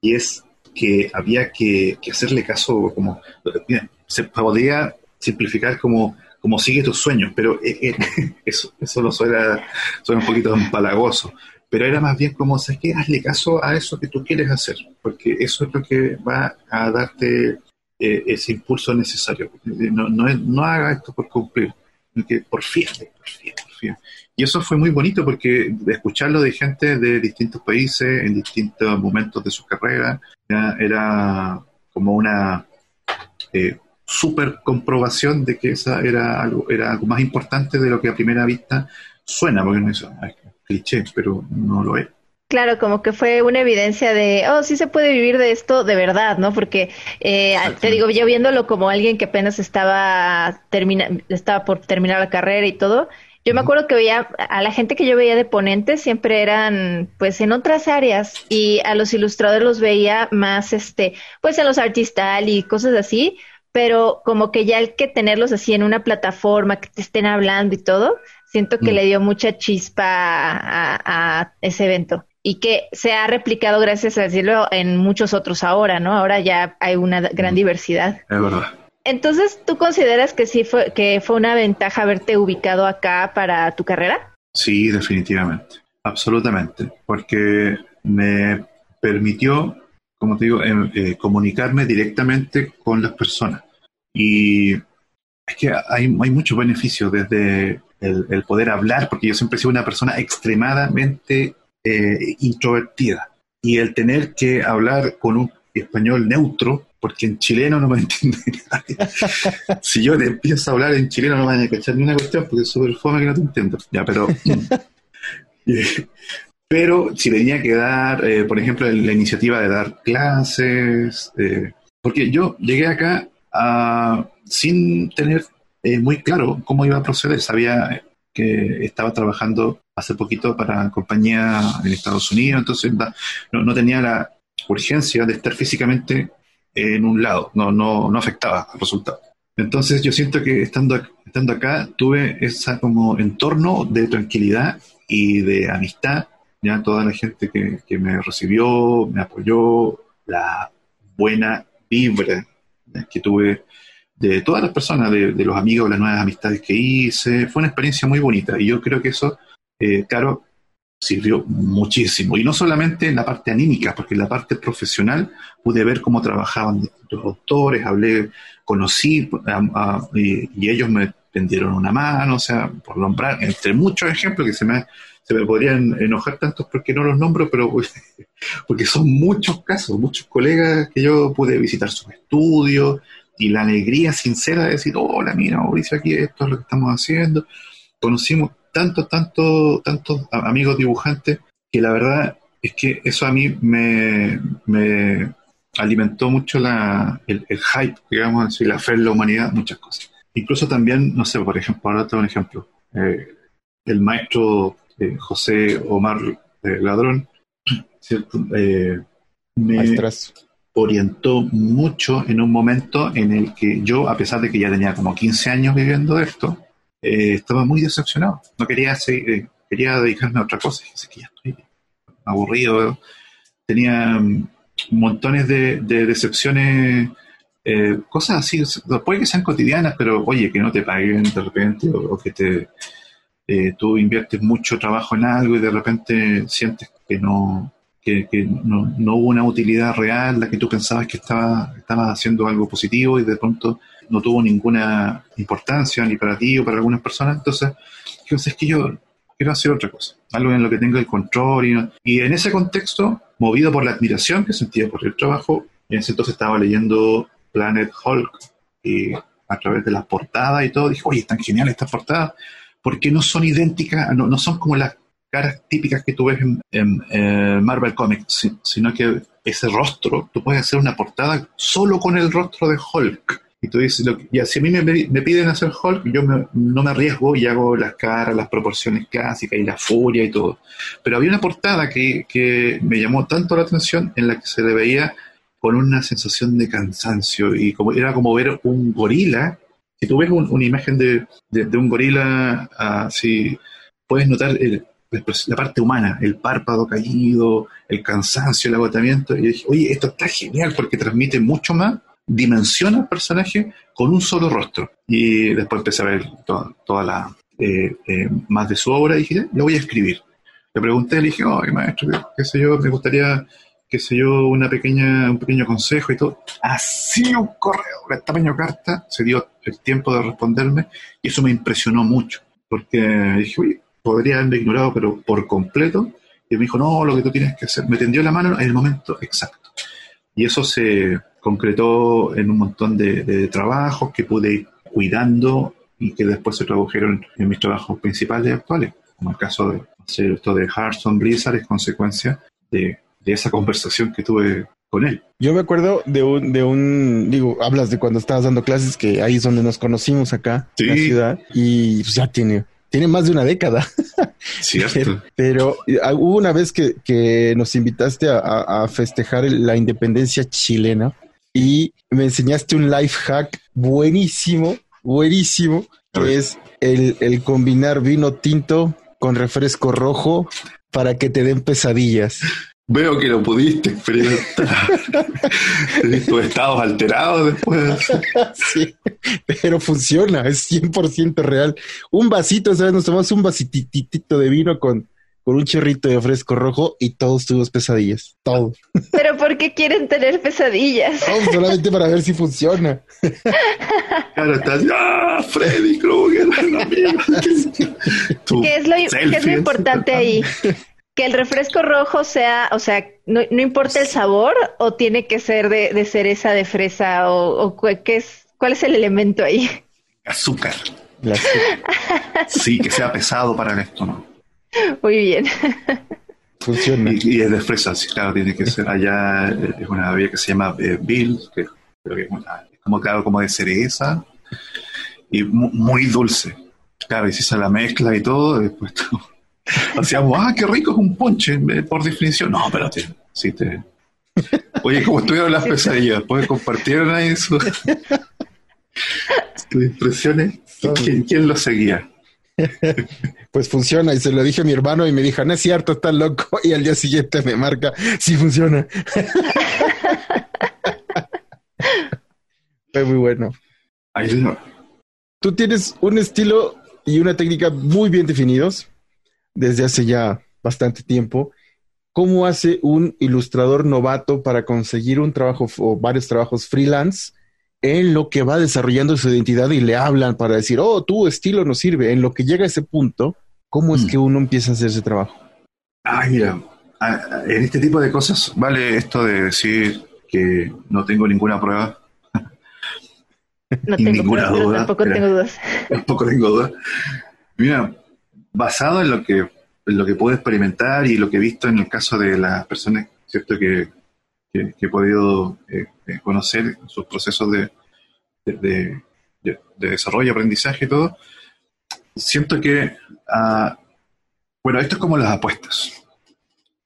y es que había que, hacerle caso como se podía simplificar como como sigue tus sueños, pero eh, eh, eso, eso lo suena, suena un poquito empalagoso, pero era más bien como, ¿sabes qué? Hazle caso a eso que tú quieres hacer, porque eso es lo que va a darte eh, ese impulso necesario. No, no, haga esto por cumplir, que por fiel, por fiel, Y eso fue muy bonito porque escucharlo de gente de distintos países, en distintos momentos de su carrera, era como una eh, super comprobación de que esa era algo, era algo más importante de lo que a primera vista suena, porque no es cliché, pero no lo es. Claro, como que fue una evidencia de, oh, sí se puede vivir de esto de verdad, ¿no? Porque eh, te digo, yo viéndolo como alguien que apenas estaba, termina, estaba por terminar la carrera y todo, yo me acuerdo que veía a la gente que yo veía de ponentes siempre eran pues en otras áreas y a los ilustradores los veía más este pues en los artistas y cosas así, pero como que ya el que tenerlos así en una plataforma que te estén hablando y todo, siento que mm. le dio mucha chispa a, ese evento. y que se ha replicado, gracias a decirlo, en muchos otros ahora, ¿no? Ahora ya hay una gran diversidad. Es verdad. Entonces, ¿tú consideras que sí fue, que fue una ventaja haberte ubicado acá para tu carrera? Sí, definitivamente, absolutamente, porque me permitió, como te digo, em, eh, comunicarme directamente con las personas. Y es que hay, hay muchos beneficios desde el, el poder hablar, porque yo siempre he sido una persona extremadamente eh, introvertida. Y el tener que hablar con un español neutro, porque en chileno no me entiende nadie. si yo te empiezo a hablar en chileno no me van a cachar ni una cuestión, porque es súper fome que no te entiendo. Ya, pero... pero si tenía que dar, eh, por ejemplo, la iniciativa de dar clases, eh, porque yo llegué acá a, sin tener eh, muy claro cómo iba a proceder. Sabía que estaba trabajando hace poquito para compañía en Estados Unidos, entonces no, no tenía la urgencia de estar físicamente en un lado, no, no, no afectaba al resultado. Entonces yo siento que estando, estando acá tuve esa como entorno de tranquilidad y de amistad, ya toda la gente que, que me recibió, me apoyó, la buena vibra que tuve de todas las personas, de, de, los amigos, las nuevas amistades que hice, fue una experiencia muy bonita y yo creo que eso, eh, claro, sirvió muchísimo. Y no solamente en la parte anímica, porque en la parte profesional pude ver cómo trabajaban los autores, hablé, conocí y, y, ellos me tendieron una mano, o sea, por nombrar, entre muchos ejemplos que se me, se me podrían enojar tantos porque no los nombro, pero porque son muchos casos, muchos colegas que yo pude visitar sus estudios y la alegría sincera de decir, hola, mira, Mauricio, aquí esto es lo que estamos haciendo. Conocimos tantos, tantos, tantos amigos dibujantes que la verdad es que eso a mí me, me alimentó mucho la, el, hype, digamos así, la fe en la humanidad, muchas cosas. Incluso también, no sé, por ejemplo, ahora tengo un ejemplo. Eh, el maestro eh, José Omar eh, Ladrón, ¿cierto? Me Maestras. Orientó mucho en un momento en el que yo, a pesar de que ya tenía como 15 años viviendo esto, eh, estaba muy decepcionado. No quería seguir, eh, quería dedicarme a otra cosa. Que ya estoy aburrido. Tenía um, montones de, de decepciones, eh, cosas así. Puede que sean cotidianas, pero oye, que no te paguen de repente o, o que te, tú inviertes mucho trabajo en algo y de repente sientes que no, que, que no, no, hubo una utilidad real, la que tú pensabas que estaba, estabas haciendo algo positivo y de pronto no tuvo ninguna importancia ni para ti o para algunas personas. Entonces, entonces es que yo quiero hacer otra cosa, algo en lo que tenga el control. Y, y en ese contexto, movido por la admiración que sentía por el trabajo, en ese entonces estaba leyendo Planet Hulk y a través de las portadas y todo, dije, oye, están geniales estas portadas, porque no son idénticas, no, no son como las caras típicas que tú ves en, en, en Marvel Comics, sino que ese rostro, tú puedes hacer una portada solo con el rostro de Hulk. Y tú dices, lo, ya, si a mí me, me, piden hacer Hulk, yo me, no me arriesgo y hago las caras, las proporciones clásicas y la furia y todo. Pero había una portada que, que me llamó tanto la atención en la que se le veía con una sensación de cansancio y como era como ver un gorila. Si tú ves un, una imagen de, de, de un gorila así, puedes notar el, la parte humana, el párpado caído, el cansancio, el agotamiento. Y dije, oye, esto está genial porque transmite mucho más dimensión al personaje con un solo rostro. Y después empecé a ver toda, toda la eh, eh, más de su obra y dije, lo voy a escribir. Le pregunté, le dije, oye, maestro, qué, qué, sé yo, me gustaría, qué sé yo, una pequeña, un pequeño consejo y todo. Así un correo, una tamaño carta, se dio el tiempo de responderme y eso me impresionó mucho. Porque dije, oye, podría haberme ignorado, pero por completo. Y me dijo, no, lo que tú tienes que hacer. Me tendió la mano en el momento exacto. Y eso se concretó en un montón de, de trabajos que pude ir cuidando y que después se tradujeron en mis trabajos principales actuales. Como el caso de hacer esto de Hearthstone Blizzard es consecuencia de, de esa conversación que tuve con él. Yo me acuerdo de un, de un, digo, hablas de cuando estabas dando clases, que ahí es donde nos conocimos acá, sí. en la ciudad, y pues ya tiene tiene más de una década. Cierto. Pero uh, hubo una vez que, que nos invitaste a, a, festejar la independencia chilena y me enseñaste un life hack buenísimo, buenísimo, que es el, el, combinar vino tinto con refresco rojo para que te den pesadillas. Veo que lo pudiste experimentar. tus estados alterados después. sí, pero funciona, es 100% real. Un vasito, ¿sabes? Nos tomamos un vasititito de vino con, con un chorrito de fresco rojo y todos tuvimos pesadillas. Todos. ¿Pero por qué quieren tener pesadillas? solamente para ver si funciona. Claro, estás, ¡ah! Freddy Krueger, ¿Qué es lo, ¿qué es lo importante ahí? Que el refresco rojo sea, o sea, no, importa el sabor o tiene que ser de, cereza, de fresa o, ¿qué es, cuál es el elemento ahí. Azúcar. sí, que sea pesado para el estómago. Muy bien. Funciona. Y, es de fresa, sí, claro, tiene que ser allá, eh, es una bebida que se llama eh, Bill, que creo que es, como, claro, como de cereza y muy, dulce. Claro, y si se la mezcla y todo, después Hacíamos, ah, qué rico es un ponche, eh, por definición. No, espérate, sí te... Oye, como estuvieron las pesadillas, ¿puedes compartir ahí sus, impresiones? ¿Quién, ¿Quién, lo seguía? Pues funciona, y se lo dije a mi hermano y me dijo, no es cierto, está loco, y al día siguiente me marca, sí funciona. Fue muy bueno. Tú tienes un estilo y una técnica muy bien definidos desde hace ya bastante tiempo. ¿Cómo hace un ilustrador novato para conseguir un trabajo o varios trabajos freelance en lo que va desarrollando su identidad y le hablan para decir, oh, tu estilo no sirve? En lo que llega a ese punto, ¿cómo es mm. que uno empieza a hacer ese trabajo? Ay, mira, en este tipo de cosas vale esto de decir que no tengo ninguna prueba. No tengo ninguna duda. Tampoco tengo dudas. Tampoco tengo dudas. Mira, basado en lo que lo que puedo experimentar y lo que he visto en el caso de las personas cierto que, he podido eh, eh, conocer sus procesos de, de, desarrollo, aprendizaje y todo, siento que, ah, bueno, esto es como las apuestas.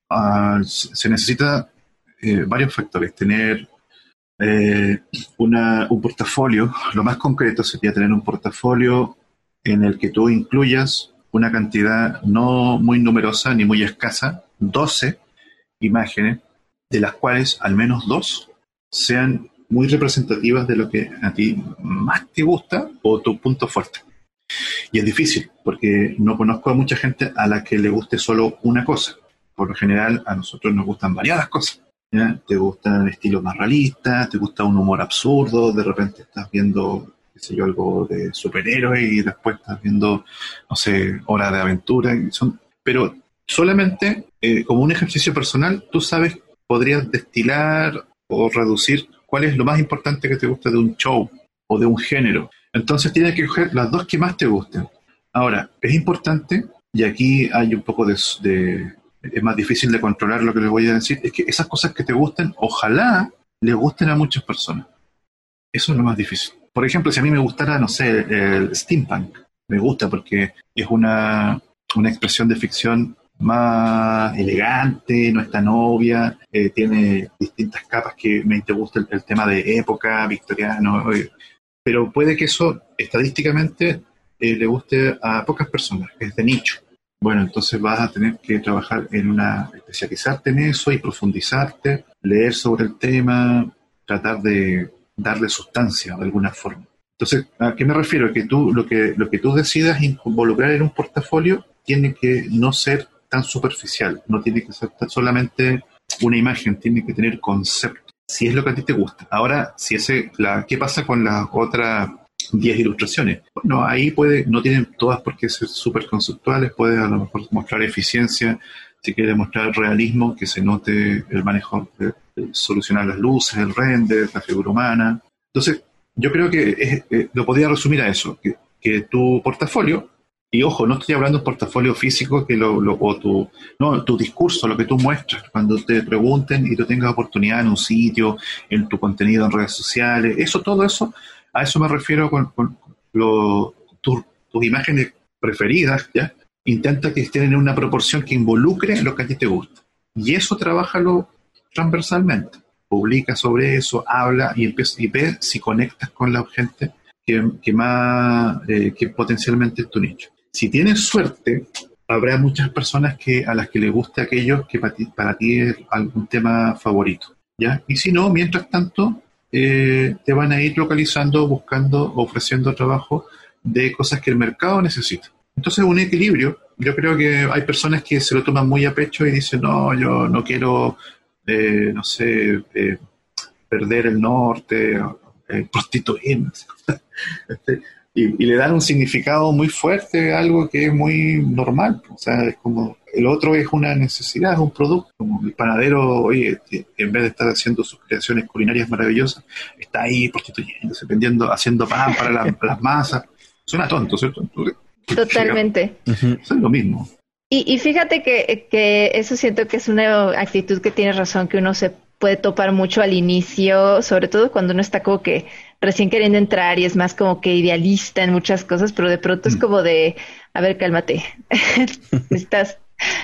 Ah, se necesita eh, varios factores. Tener una, un portafolio, lo más concreto sería tener un portafolio en el que tú incluyas una cantidad no muy numerosa ni muy escasa, 12 imágenes, de las cuales al menos dos sean muy representativas de lo que a ti más te gusta o tu punto fuerte. Y es difícil, porque no conozco a mucha gente a la que le guste solo una cosa. Por lo general, a nosotros nos gustan variadas cosas. Te gusta el estilo más realista, te gusta un humor absurdo, de repente estás viendo qué sé yo, algo de superhéroe y después estás viendo, no sé, horas de aventura. Son, pero solamente eh, como un ejercicio personal, tú sabes, podrías destilar o reducir cuál es lo más importante que te gusta de un show o de un género. Entonces tienes que coger las dos que más te gusten. Ahora, es importante, y aquí hay un poco de, de es más difícil de controlar lo que les voy a decir, es que esas cosas que te gusten, ojalá les gusten a muchas personas. Eso es lo más difícil. Por ejemplo, si a mí me gustara, no sé, el steampunk, me gusta porque es una, expresión de ficción más elegante, no es tan obvia, eh, tiene distintas capas que me gusta el, tema de época, victoriano, eh, pero puede que eso estadísticamente eh, le guste a pocas personas, es de nicho. Bueno, entonces vas a tener que trabajar en una, especializarte en eso y profundizarte, leer sobre el tema, tratar de darle sustancia de alguna forma. Entonces, ¿a qué me refiero? Que tú, lo que, lo que tú decidas involucrar en un portafolio tiene que no ser tan superficial, no tiene que ser solamente una imagen, tiene que tener concepto, si es lo que a ti te gusta. Ahora, si ese, la, ¿qué pasa con las otras 10 ilustraciones? Bueno, ahí puede, no tienen todas por qué ser súper conceptuales, puede a lo mejor mostrar eficiencia, si quiere mostrar realismo, que se note el manejo solucionar las luces, el render, la figura humana. Entonces, yo creo que eh, lo podría resumir a eso, que, tu portafolio, y ojo, no estoy hablando de un portafolio físico que lo, o tu, no, tu discurso, lo que tú muestras, cuando te pregunten y tú tengas oportunidad en un sitio, en tu contenido en redes sociales, eso, todo eso, a eso me refiero con, tus imágenes preferidas, ¿ya? Intenta que estén en una proporción que involucre lo que a ti te gusta. Y eso trabajalo transversalmente. Publica sobre eso, habla y, empieza, y ve si conectas con la gente que, más, eh, que potencialmente es tu nicho. Si tienes suerte, habrá muchas personas que a las que les guste aquello que para ti, es algún tema favorito. ¿ya? Y si no, mientras tanto, eh, te van a ir localizando, buscando, ofreciendo trabajo de cosas que el mercado necesita. Entonces, un equilibrio. Yo creo que hay personas que se lo toman muy a pecho y dicen, no, yo no quiero, no sé, eh, perder el norte, eh, prostituirme. este, y, le dan un significado muy fuerte a algo que es muy normal. O sea, es como el otro es una necesidad, es un producto. Como el panadero, oye, en vez de estar haciendo sus creaciones culinarias maravillosas, está ahí prostituyéndose, vendiendo, haciendo pan para las masas. Suena tonto, ¿cierto? Totalmente. Es lo mismo. Y, y fíjate que, que, eso siento que es una actitud que tiene razón, que uno se puede topar mucho al inicio, sobre todo cuando uno está como que recién queriendo entrar y es más como que idealista en muchas cosas, pero de pronto es mm. como de, a ver, cálmate, necesitas,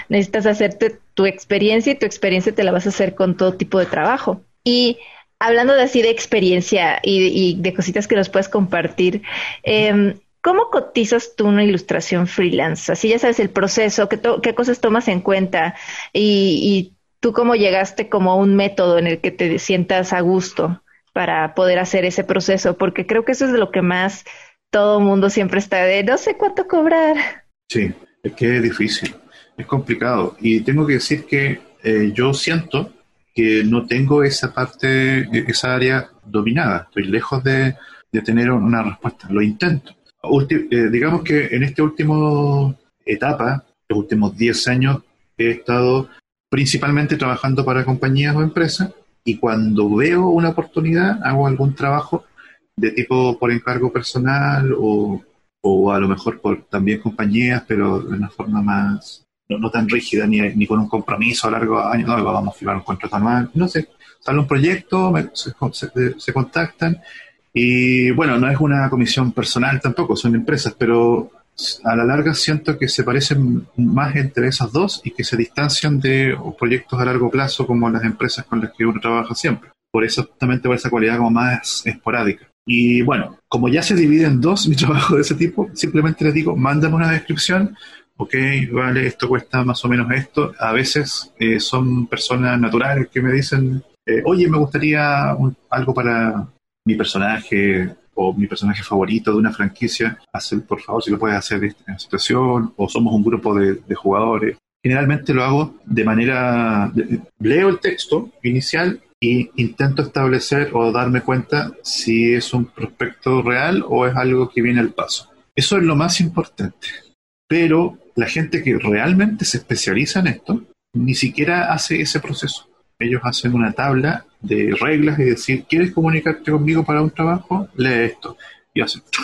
necesitas hacerte tu experiencia y tu experiencia te la vas a hacer con todo tipo de trabajo. Y hablando de así de experiencia y, de cositas que nos puedes compartir, eh, ¿Cómo cotizas tú una ilustración freelance? Así ya sabes el proceso, qué, qué cosas tomas en cuenta y, y, tú cómo llegaste como a un método en el que te sientas a gusto para poder hacer ese proceso, porque creo que eso es de lo que más todo mundo siempre está de no sé cuánto cobrar. Sí, es que es difícil, es complicado. Y tengo que decir que eh, yo siento que no tengo esa parte, esa área dominada. Estoy lejos de, tener una respuesta. Lo intento. Eh, digamos que en esta última etapa, los últimos 10 años, he estado principalmente trabajando para compañías o empresas y cuando veo una oportunidad hago algún trabajo de tipo por encargo personal o, o a lo mejor por también compañías, pero de una forma más, no, tan rígida ni, ni, con un compromiso a largo año, no, vamos a firmar un contrato anual, no sé, sale un proyecto, se, se contactan y bueno, no es una comisión personal tampoco, son empresas, pero a la larga siento que se parecen más entre esas dos y que se distancian de proyectos a largo plazo como las empresas con las que uno trabaja siempre. Por eso justamente por esa cualidad como más esporádica. Y bueno, como ya se divide en dos mi trabajo de ese tipo, simplemente les digo, mándame una descripción, ok, vale, esto cuesta más o menos esto. A veces eh, son personas naturales que me dicen, eh, oye, me gustaría algo para mi personaje, o mi personaje favorito de una franquicia, hacer, por favor, si lo puedes hacer en esta situación, o somos un grupo de, jugadores. Generalmente lo hago de manera, leo el texto inicial e intento establecer o darme cuenta si es un prospecto real o es algo que viene al paso. Eso es lo más importante. Pero la gente que realmente se especializa en esto ni siquiera hace ese proceso. Ellos hacen una tabla de reglas y decir, ¿quieres comunicarte conmigo para un trabajo? Lee esto. Y,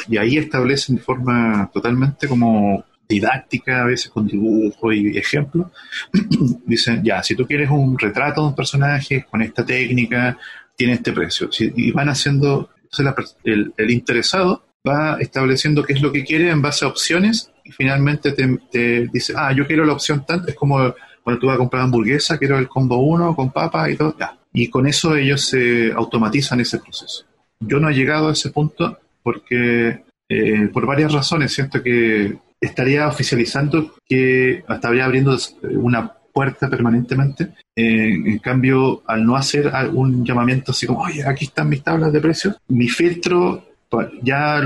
y ahí establecen de forma totalmente como didáctica, a veces con dibujo y ejemplos. Dicen, ya, si tú quieres un retrato de un personaje con esta técnica, tiene este precio. y van haciendo, el, el, interesado va estableciendo qué es lo que quiere en base a opciones y finalmente te, te dice, ah, yo quiero la opción tanto, es como cuando tú vas a comprar hamburguesa, quiero el combo 1 con papas y todo, ya, y con eso ellos se automatizan ese proceso. Yo no he llegado a ese punto porque eh, por varias razones siento que estaría oficializando que estaría abriendo una puerta permanentemente. Eh, en cambio, al no hacer un llamamiento así como, oye, aquí están mis tablas de precios, mi filtro ya,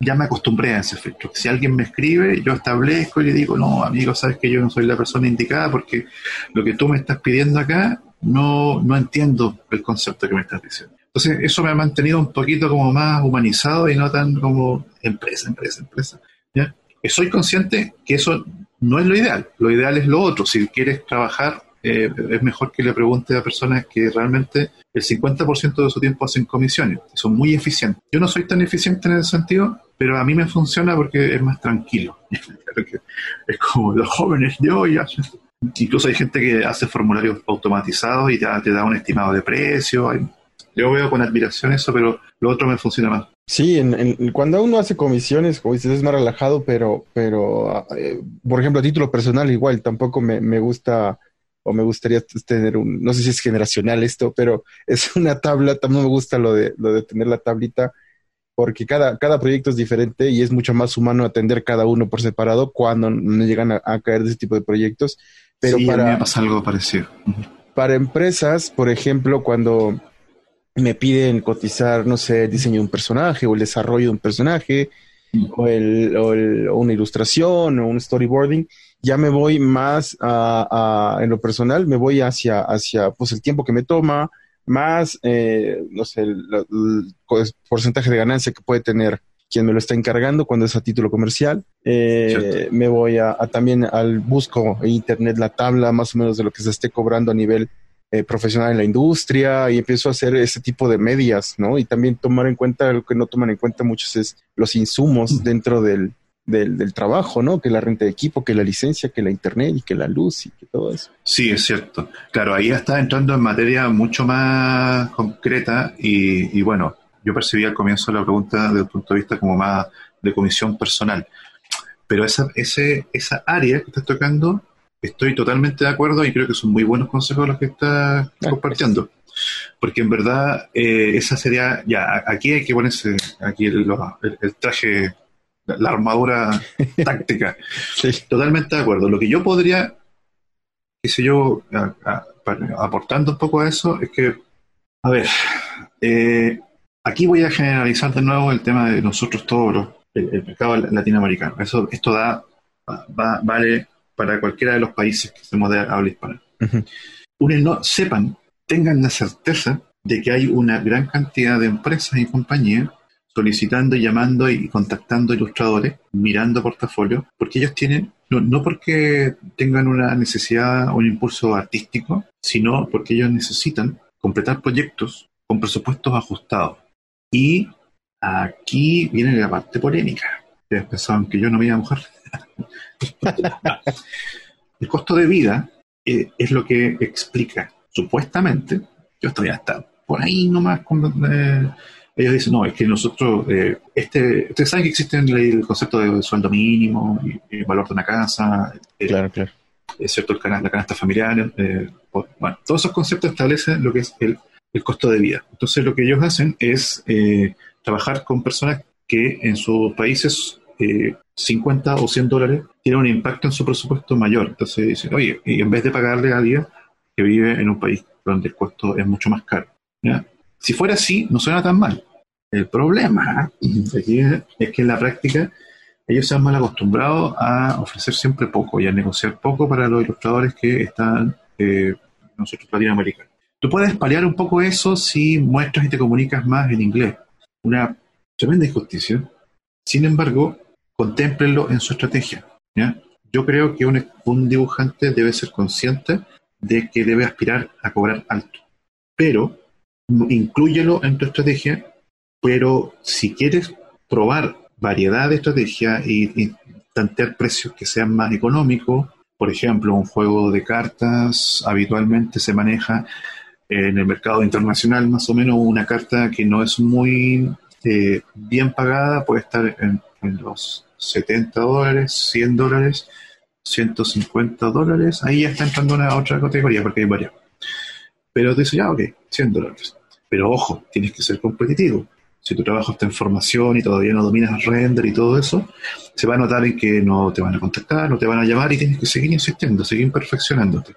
ya me acostumbré a ese filtro. Si alguien me escribe, yo establezco y le digo, no, amigo, sabes que yo no soy la persona indicada porque lo que tú me estás pidiendo acá no, no entiendo el concepto que me estás diciendo. Entonces, eso me ha mantenido un poquito como más humanizado y no tan como empresa, empresa, empresa. ¿ya? Soy consciente que eso no es lo ideal. Lo ideal es lo otro. Si quieres trabajar, eh, es mejor que le pregunte a personas que realmente el 50% de su tiempo hacen comisiones. Son muy eficientes. Yo no soy tan eficiente en ese sentido, pero a mí me funciona porque es más tranquilo. es como los jóvenes de hoy Incluso hay gente que hace formularios automatizados y ya te da un estimado de precio. Yo veo con admiración eso, pero lo otro me funciona más. Sí, en, cuando uno hace comisiones, como dices, es más relajado, pero, pero eh, por ejemplo, a título personal, igual tampoco me, me gusta o me gustaría tener un, no sé si es generacional esto, pero es una tabla, también me gusta lo de, lo de tener la tablita porque cada, cada proyecto es diferente y es mucho más humano atender cada uno por separado cuando no llegan a, caer de ese tipo de proyectos. Pero para, mí pasa algo parecido. Para empresas, por ejemplo, cuando me piden cotizar, no sé, el diseño de un personaje o el desarrollo de un personaje o, el, o, una ilustración o un storyboarding, ya me voy más a, en lo personal, me voy hacia, hacia pues el tiempo que me toma, más, eh, no sé, el, porcentaje de ganancia que puede tener quien me lo está encargando cuando es a título comercial. Eh, me voy a, también al busco en internet la tabla más o menos de lo que se esté cobrando a nivel eh, profesional en la industria y empiezo a hacer ese tipo de medias, ¿no? Y también tomar en cuenta lo que no toman en cuenta muchos es los insumos dentro del, del, trabajo, ¿no? Que la renta de equipo, que la licencia, que la internet y que la luz y que todo eso. Sí, es cierto. Claro, ahí está entrando en materia mucho más concreta y, bueno, yo percibí al comienzo la pregunta desde un punto de vista como más de comisión personal. Pero esa, ese, esa área que estás tocando, estoy totalmente de acuerdo y creo que son muy buenos consejos los que estás ah, compartiendo. Porque en verdad, eh, esa sería, ya, aquí hay que ponerse, aquí el traje la armadura táctica. Totalmente de acuerdo. Lo que yo podría, qué sé yo, aportando un poco a eso, es que, a ver, eh, aquí voy a generalizar de nuevo el tema de nosotros todos, el, mercado latinoamericano. Eso, esto da, vale para cualquiera de los países que estemos de habla hispana. no, sepan, tengan la certeza de que hay una gran cantidad de empresas y compañías solicitando, llamando y contactando ilustradores, mirando portafolios, porque ellos tienen, no, porque tengan una necesidad o un impulso artístico, sino porque ellos necesitan completar proyectos con presupuestos ajustados. Y aquí viene la parte polémica. Ustedes pensaban que yo no me iba a mojar. El costo de vida eh, es lo que explica, supuestamente, yo estoy hasta por ahí nomás con, eh, ellos dicen, no, es que nosotros, eh, este, ustedes saben que existe el, concepto de sueldo mínimo el valor de una casa. Eh, claro, claro. Es cierto, el la canasta familiar. Eh, bueno, todos esos conceptos establecen lo que es el, costo de vida. Entonces, lo que ellos hacen es trabajar con personas que en sus países 50 o 100 dólares tienen un impacto en su presupuesto mayor. Entonces dicen, oye, y en vez de pagarle a alguien que vive en un país donde el costo es mucho más caro. Si fuera así, no suena tan mal. El problema es que en la práctica ellos se han mal acostumbrado a ofrecer siempre poco y a negociar poco para los ilustradores que están eh, nosotros latinoamericanos. Tú puedes paliar un poco eso si muestras y te comunicas más en inglés. Una tremenda injusticia. Sin embargo, contémplenlo en su estrategia. Yo creo que un, un dibujante debe ser consciente de que debe aspirar a cobrar alto. Pero inclúyelo en tu estrategia pero si quieres probar variedad de estrategias y, tantear precios que sean más económicos, por ejemplo, un juego de cartas habitualmente se maneja en el mercado internacional más o menos una carta que no es muy eh, bien pagada, puede estar en, los 70 dólares, 100 dólares, 150 dólares, ahí ya está entrando una otra categoría porque hay varias. Pero te dice, ya, ok, 100 dólares. Pero ojo, tienes que ser competitivo si tu trabajo está en formación y todavía no dominas render y todo eso, se va a notar en que no te van a contactar, no te van a llamar y tienes que seguir insistiendo, seguir perfeccionándote.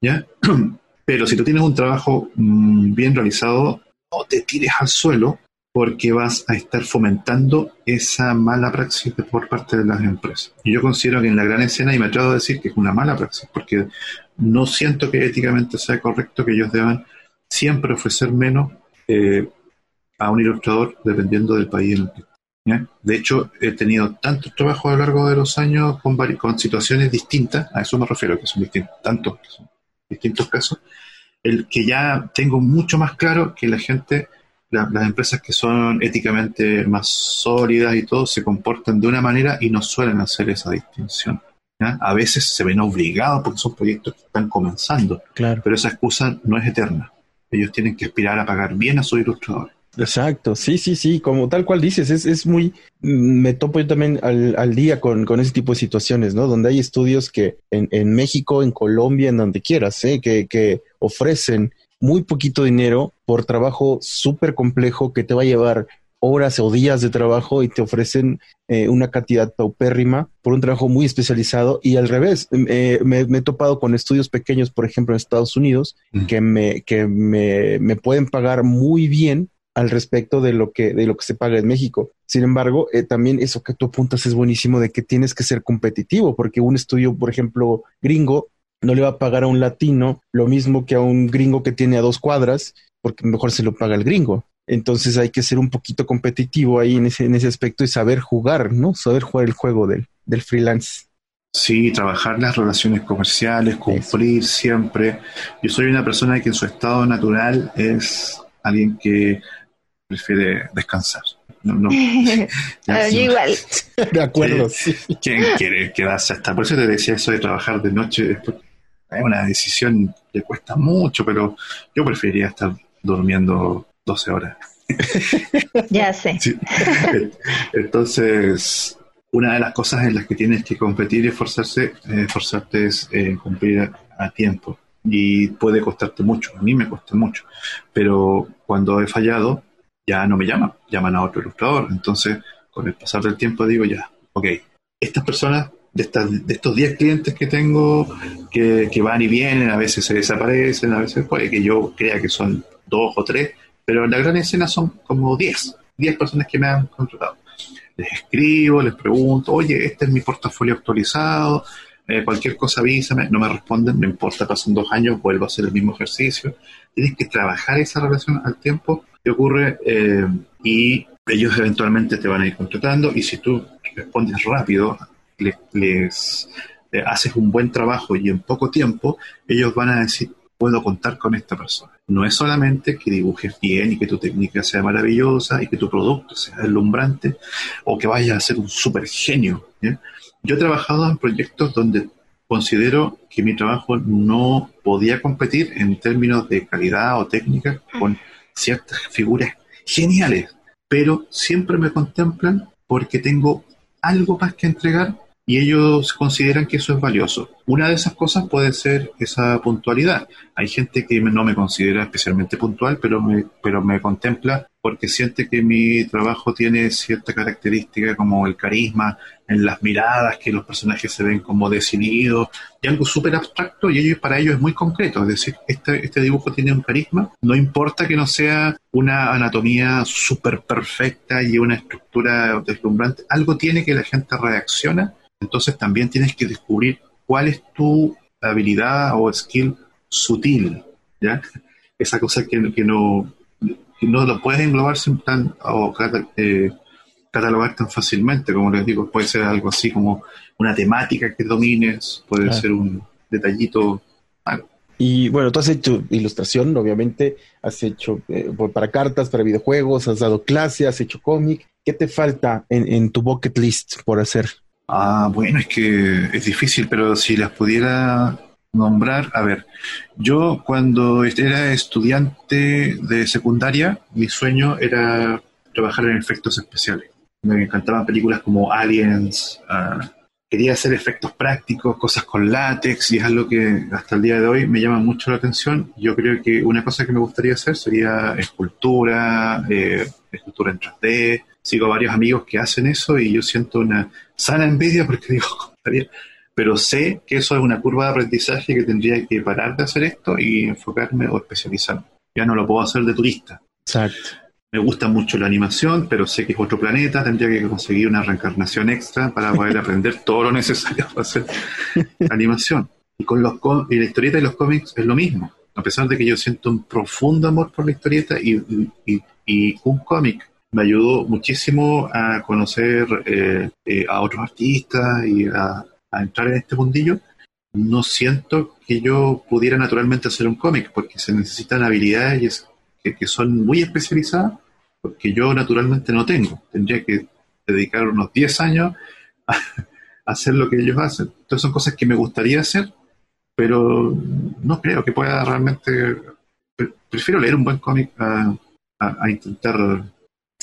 ¿Ya? Pero si tú tienes un trabajo mm, bien realizado, no te tires al suelo porque vas a estar fomentando esa mala praxis por parte de las empresas. Y yo considero que en la gran escena, y me atrevo a decir que es una mala praxis, porque no siento que éticamente sea correcto que ellos deban siempre ofrecer menos eh, a un ilustrador dependiendo del país en el que De hecho, he tenido tantos trabajos a lo largo de los años con, con situaciones distintas, a eso me refiero, que son distintos, tantos, son distintos casos, el que ya tengo mucho más claro que la gente, las empresas que son éticamente más sólidas y todo, se comportan de una manera y no suelen hacer esa distinción. A veces se ven obligados porque son proyectos que están comenzando, claro. pero esa excusa no es eterna. Ellos tienen que aspirar a pagar bien a sus ilustradores. Exacto, sí, sí, sí, como tal cual dices, es, es muy, mm, me topo yo también al, al día con, con, ese tipo de situaciones, ¿no? Donde hay estudios que en, en México, en Colombia, en donde quieras, ¿eh? que, que ofrecen muy poquito dinero por trabajo súper complejo que te va a llevar horas o días de trabajo y te ofrecen eh, una cantidad paupérrima por un trabajo muy especializado y al revés, eh, me, he topado con estudios pequeños, por ejemplo, en Estados Unidos, que, me, que me, me pueden pagar muy bien al respecto de lo que de lo que se paga en México. Sin embargo, eh, también eso que tú apuntas es buenísimo de que tienes que ser competitivo, porque un estudio, por ejemplo, gringo, no le va a pagar a un latino lo mismo que a un gringo que tiene a dos cuadras, porque mejor se lo paga el gringo. Entonces hay que ser un poquito competitivo ahí en ese, en ese aspecto y saber jugar, ¿no? Saber jugar el juego del, del freelance. Sí, trabajar las relaciones comerciales, cumplir siempre. Yo soy una persona que en su estado natural es alguien que prefiere descansar. No, no. Ah, igual. De acuerdo. ¿Quién quiere quedarse hasta? Por eso te decía eso de trabajar de noche. Es una decisión que cuesta mucho, pero yo preferiría estar durmiendo 12 horas. ya sé. Entonces, una de las cosas en las que tienes que competir y esforzarse, esforzarte es eh, cumplir a tiempo y puede costarte mucho, a mí me cuesta mucho, pero cuando he fallado ya no me llaman, llaman a otro ilustrador, entonces con el pasar del tiempo digo ya, ok, estas personas de, estas, de estos 10 clientes que tengo que, van y vienen, a veces se desaparecen, a veces puede que yo crea que son dos o tres, pero en la gran escena son como 10, 10 personas que me han contratado. Les escribo, les pregunto, oye, este es mi portafolio actualizado, eh, cualquier cosa avísame, no me responden, no importa, pasan dos años, vuelvo a hacer el mismo ejercicio. Tienes que trabajar esa relación al tiempo ocurre eh, y ellos eventualmente te van a ir contratando y si tú respondes rápido, les, eh, haces un buen trabajo y en poco tiempo, ellos van a decir, puedo contar con esta persona. No es solamente que dibujes bien y que tu técnica sea maravillosa y que tu producto sea deslumbrante o que vayas a ser un super genio. Yo he trabajado en proyectos donde considero que mi trabajo no podía competir en términos de calidad o técnica con ciertas figuras geniales, pero siempre me contemplan porque tengo algo más que entregar y ellos consideran que eso es valioso. Una de esas cosas puede ser esa puntualidad. Hay gente que no me considera especialmente puntual, pero me, pero me contempla porque siente que mi trabajo tiene cierta característica como el carisma en las miradas, que los personajes se ven como decididos, y algo súper abstracto, y ellos, para ellos es muy concreto, es decir, este, este dibujo tiene un carisma, no importa que no sea una anatomía súper perfecta y una estructura deslumbrante, algo tiene que la gente reacciona, entonces también tienes que descubrir cuál es tu habilidad o skill sutil, ¿ya? Esa cosa que, que no no lo puedes englobar tan, o eh, catalogar tan fácilmente, como les digo, puede ser algo así como una temática que domines, puede ser un detallito. Y bueno, tú has hecho ilustración, obviamente, has hecho eh, para cartas, para videojuegos, has dado clases, has hecho cómic. ¿Qué te falta en, en tu bucket list por hacer? Ah, bueno, es que es difícil, pero si las pudiera nombrar, a ver, yo cuando era estudiante de secundaria, mi sueño era trabajar en efectos especiales. Me encantaban películas como Aliens, uh, quería hacer efectos prácticos, cosas con látex, y es algo que hasta el día de hoy me llama mucho la atención. Yo creo que una cosa que me gustaría hacer sería escultura, eh, escultura en 3D. Sigo varios amigos que hacen eso y yo siento una sana envidia porque digo, pero sé que eso es una curva de aprendizaje que tendría que parar de hacer esto y enfocarme o especializarme. Ya no lo puedo hacer de turista. Exacto. Me gusta mucho la animación, pero sé que es otro planeta, tendría que conseguir una reencarnación extra para poder aprender todo lo necesario para hacer animación. Y con los y la historieta y los cómics es lo mismo. A pesar de que yo siento un profundo amor por la historieta y, y, un cómic me ayudó muchísimo a conocer eh, eh, a otros artistas y a, a entrar en este mundillo, no siento que yo pudiera naturalmente hacer un cómic, porque se necesitan habilidades que, son muy especializadas, porque yo naturalmente no tengo. Tendría que dedicar unos 10 años a, hacer lo que ellos hacen. Entonces son cosas que me gustaría hacer, pero no creo que pueda realmente... Prefiero leer un buen cómic a, intentar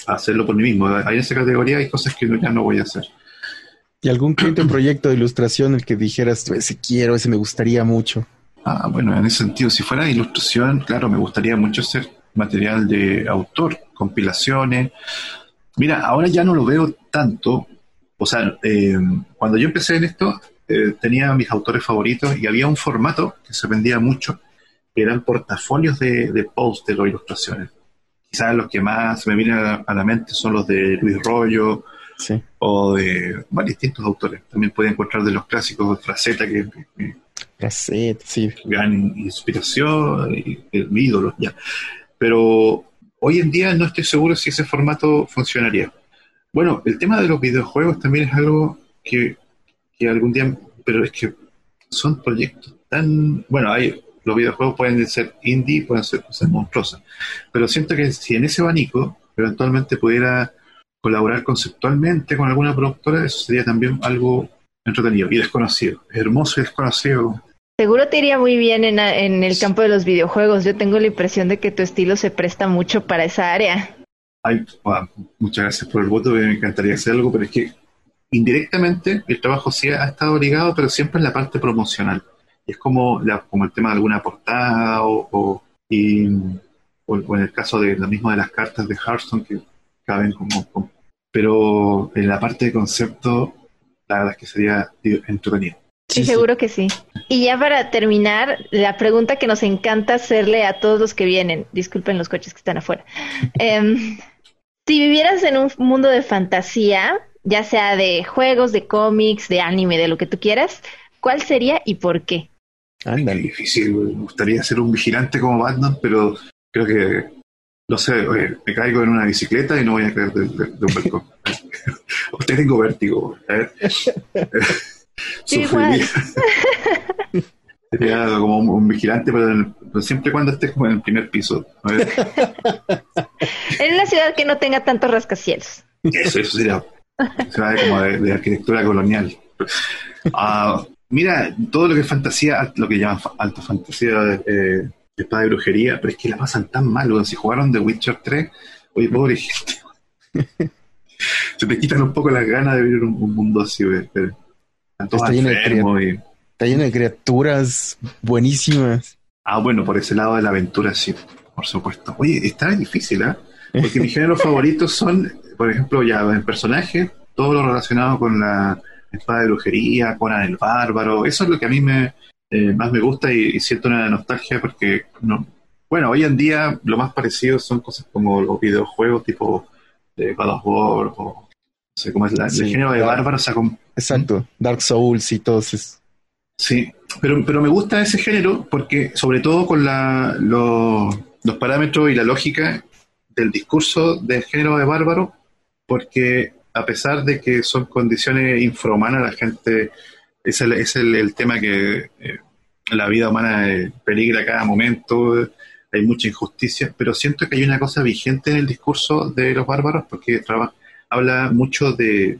hacerlo por mí mismo. Hay en esa categoría hay cosas que ya no voy a hacer. ¿Y algún cliente o proyecto de ilustración el que dijeras, ese quiero, ese me gustaría mucho? Ah, bueno, en ese sentido, si fuera ilustración, claro, me gustaría mucho hacer material de autor, compilaciones, Mira, ahora ya no lo veo tanto. O sea, eh, cuando yo empecé en esto, eh, tenía mis autores favoritos y había un formato que se vendía mucho, que eran portafolios de, de póster o ilustraciones. Quizás los que más me vienen a, la mente son los de Luis Rollo o de distintos autores. También pueden encontrar de los clásicos Fraceta, que, Fraceta, sí. gran inspiración y, mi ídolo, ya. Pero hoy en día no estoy seguro si ese formato funcionaría. Bueno, el tema de los videojuegos también es algo que que algún día, pero es que son proyectos tan, bueno, hay, los videojuegos pueden ser indie, pueden ser cosas monstruosas, pero siento que si en ese abanico eventualmente pudiera colaborar conceptualmente con alguna productora, eso sería también algo entretenido y desconocido, hermoso y desconocido. Seguro te iría muy bien en, en el campo de los videojuegos. Yo tengo la impresión de que tu estilo se presta mucho para esa área. Ay, muchas gracias por el voto, me encantaría hacer algo, pero es que indirectamente el trabajo sí ha estado ligado, pero siempre en la parte promocional. Es como, como el tema de alguna portada o, y, o, en el caso de lo mismo de las cartas de Hearthstone que caben como, Pero en la parte de concepto, la verdad es que sería entretenido. Sí, seguro que sí. Y ya para terminar, la pregunta que nos encanta hacerle a todos los que vienen, disculpen los coches que están afuera. Em, si vivieras en un mundo de fantasía, ya sea de juegos, de cómics, de anime, de lo que tú quieras, ¿cuál sería y por qué? Anda, difícil, me gustaría ser un vigilante como Batman, pero creo que, no sé, me caigo en una bicicleta y no voy a caer de, un balcón. Usted tengo vértigo. Sería como un, vigilante, pero, siempre cuando estés como en el primer piso. en una ciudad que no tenga tantos rascacielos. Eso, eso sería se va como de, arquitectura colonial. Ah, mira, todo lo que es fantasía, lo que llaman alta fantasía, de eh, espada de brujería, pero es que la pasan tan mal, si jugaron The Witcher 3, oye, pobre gente. se te quitan un poco las ganas de vivir un, mundo así, está, lleno de está lleno de criaturas buenísimas. Ah, bueno, por ese lado de la aventura, sí, por supuesto. Oye, está difícil, ¿eh? Porque mis géneros favoritos son por ejemplo, ya en personajes, todo lo relacionado con la espada de brujería, con el bárbaro, eso es lo que a mí me eh, más me gusta y, siento una nostalgia porque, no, bueno, hoy en día lo más parecido son cosas como los videojuegos tipo de God of War o no sé cómo es la, el género de bárbaro. Exacto, Dark Souls y todo eso. Sí, pero, pero me gusta ese género porque, sobre todo con la, los parámetros y la lógica del discurso del género de bárbaro, porque a pesar de que son condiciones infrahumanas, la gente, es el, es el, tema que eh, la vida humana peligra a cada momento, hay mucha injusticia, pero siento que hay una cosa vigente en el discurso de los bárbaros, porque habla mucho de,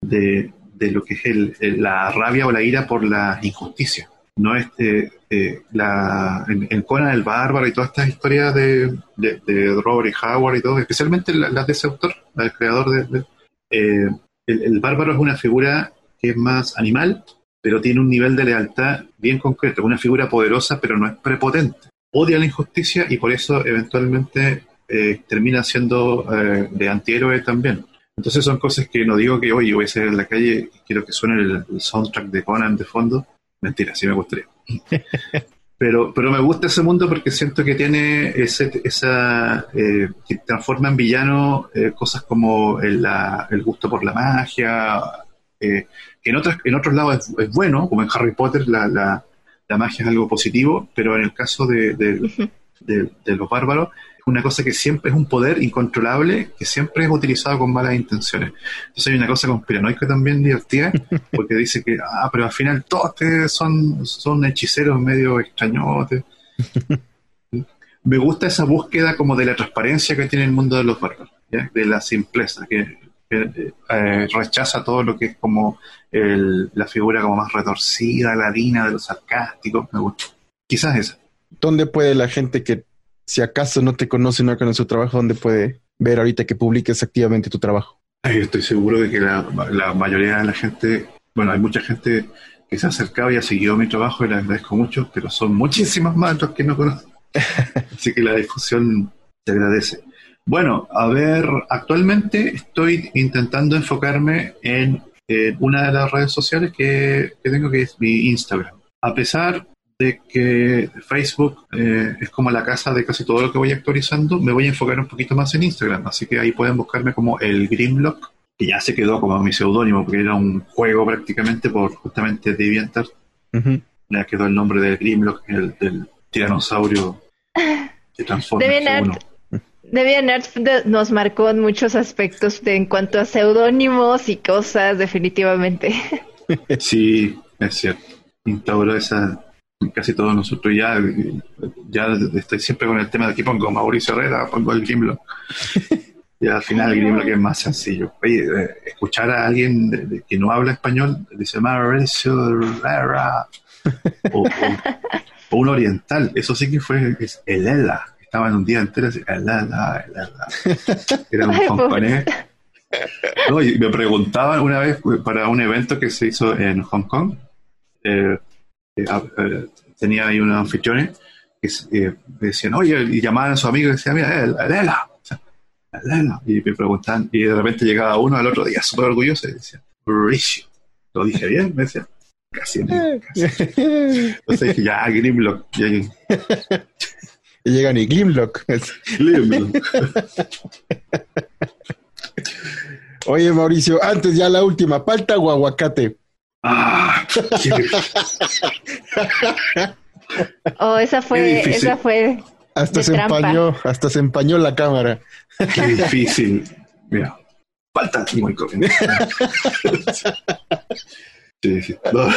de, lo que es la rabia o la ira por la injusticia. No es eh, eh, la, en, Conan el Bárbaro y todas estas historias de, de, Robert y Howard y todo, especialmente las de ese autor, el creador de... Eh, el, bárbaro es una figura que es más animal, pero tiene un nivel de lealtad bien concreto, una figura poderosa, pero no es prepotente. Odia la injusticia y por eso eventualmente eh, termina siendo de antihéroe también. Entonces son cosas que no digo que hoy voy a salir en la calle y quiero que suene el soundtrack de Conan de fondo, Mentira, sí me gustaría. Pero, pero me gusta ese mundo porque siento que tiene ese, esa. Eh, que transforma en villano eh, cosas como el, el, gusto por la magia, eh, que en, otras, en otros lados es, bueno, como en Harry Potter la, la, la, magia es algo positivo, pero en el caso de, de los bárbaros una cosa que siempre es un poder incontrolable que siempre es utilizado con malas intenciones. Entonces hay una cosa conspiranoica también divertida, porque dice que, ah, pero al final todos son, son hechiceros medio extrañotes. Me gusta esa búsqueda como de la transparencia que tiene el mundo de los bárbaros, de la simpleza, que, eh, rechaza todo lo que es como la figura como más retorcida, ladina, de lo sarcástico. Me gusta. Quizás esa. ¿Dónde puede la gente que si acaso no te conoce, no conoce su trabajo, ¿dónde puede ver ahorita que publiques activamente tu trabajo? estoy seguro de que la, mayoría de la gente, bueno, hay mucha gente que se ha acercado y ha seguido mi trabajo y les agradezco mucho, pero son muchísimas más los que no conocen. Así que la difusión te agradece. Bueno, a ver, actualmente estoy intentando enfocarme en, en una de las redes sociales que, que tengo, que es mi Instagram. A pesar de que Facebook eh, es como la casa de casi todo lo que voy actualizando, me voy a enfocar un poquito más en Instagram. Así que ahí pueden buscarme como el Grimlock, que ya se quedó como mi seudónimo, porque era un juego prácticamente por justamente DeviantArt. Ujú. Ya quedó el nombre de Grimlock, el del tiranosaurio que transforma en DeviantArt uno. DeviantArt de- nos marcó en muchos aspectos de- en cuanto a seudónimos y cosas, definitivamente. Sí, es cierto. Instauró esa casi todos nosotros ya, ya estoy siempre con el tema de aquí pongo Mauricio Herrera, pongo el Grimlock. Y al final el Grimlock es más sencillo. Oye, eh, escuchar a alguien de- de- que no habla español, dice Mauricio Herrera, o, o- o un oriental, eso sí que fue es el Ela. Estaban un día entero así, el Ela, el Ela. Era un hongkonés. No, y me preguntaban una vez para un evento que se hizo en Hong Kong, eh, eh, eh, tenía ahí unos anfitriones que eh, me decían, oye, y llamaban a su amigo y decían, mira, el, el Ela, o sea, el Ela. Y me preguntaban, y de repente llegaba uno al otro día súper orgulloso y decía, Mauricio. Lo dije bien, me decía, casi. casi. Entonces dije, ya, Grimlock, ya, Y llegan y Glimlock. Grimlock. Oye, Mauricio, antes ya la última, palta o aguacate. Ah, Oh, esa fue, esa fue. Hasta se trampa. empañó, hasta se empañó la cámara. qué difícil. Mira, falta muy corriente. Sí, sí. No.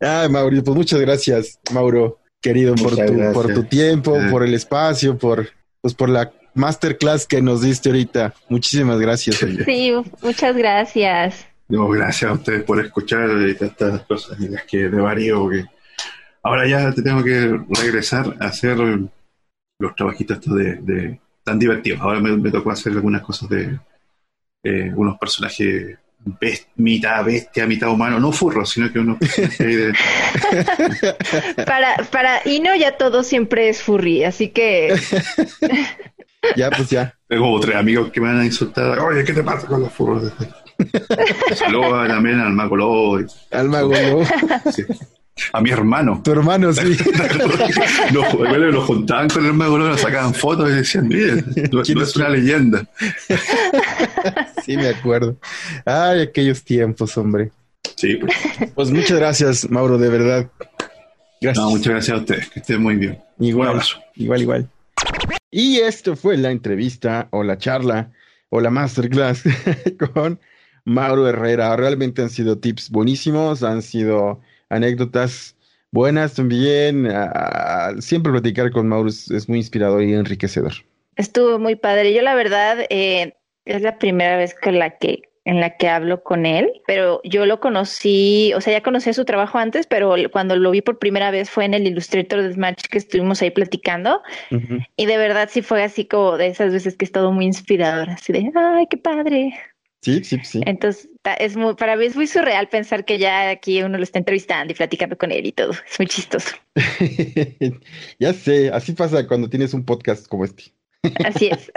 Ay, Mauricio, pues muchas gracias, Mauro, querido, por tu, por tu tiempo, Eh. por el espacio, por, pues por la masterclass que nos diste ahorita. Muchísimas gracias. oye. Sí, muchas gracias. No, gracias a ustedes por escuchar y tantas cosas en las que de varío, porque ahora ya te tengo que regresar a hacer los trabajitos estos de, de- tan divertidos. Ahora me, me tocó hacer algunas cosas de eh, unos personajes bes- mitad bestia, mitad humano, no furros, sino que unos personajes ahí de, Para, para Ino ya todo siempre es furry, así que Ya, pues ya. Tengo tres amigos que me van a insultar. Oye, ¿qué te pasa con los furros? Saludos también al Mago Lobo, Al mago, ¿no? sí. a mi hermano. tu hermano, sí. Los lo juntaban con el Mago Lobo, lo sacaban fotos y decían, mire, no, ¿Quién no es una leyenda. Sí, me acuerdo. Ay, aquellos tiempos, hombre. Sí, pues. Pues muchas gracias, Mauro, de verdad. Gracias. No, muchas gracias a ustedes, que estén muy bien. Un Igual, abrazo. igual, igual. Y esto fue la entrevista o la charla o la masterclass con Mauro Herrera. Realmente han sido tips buenísimos, han sido anécdotas buenas también. Ah, siempre platicar con Mauro es, es muy inspirador y enriquecedor. estuvo muy padre. Yo la verdad eh, es la primera vez con la que en la que hablo con él, pero yo lo conocí, o sea, ya conocía su trabajo antes, pero cuando lo vi por primera vez fue en el Illustrator Deathmatch que estuvimos ahí platicando y de verdad sí fue así como de esas veces que es todo muy inspirador, así de, ay, qué padre. Sí, sí, sí. Entonces, es muy, para mí es muy surreal pensar que ya aquí uno lo está entrevistando y platicando con él y todo. Es muy chistoso. ya sé, así pasa cuando tienes un podcast como este. Así es.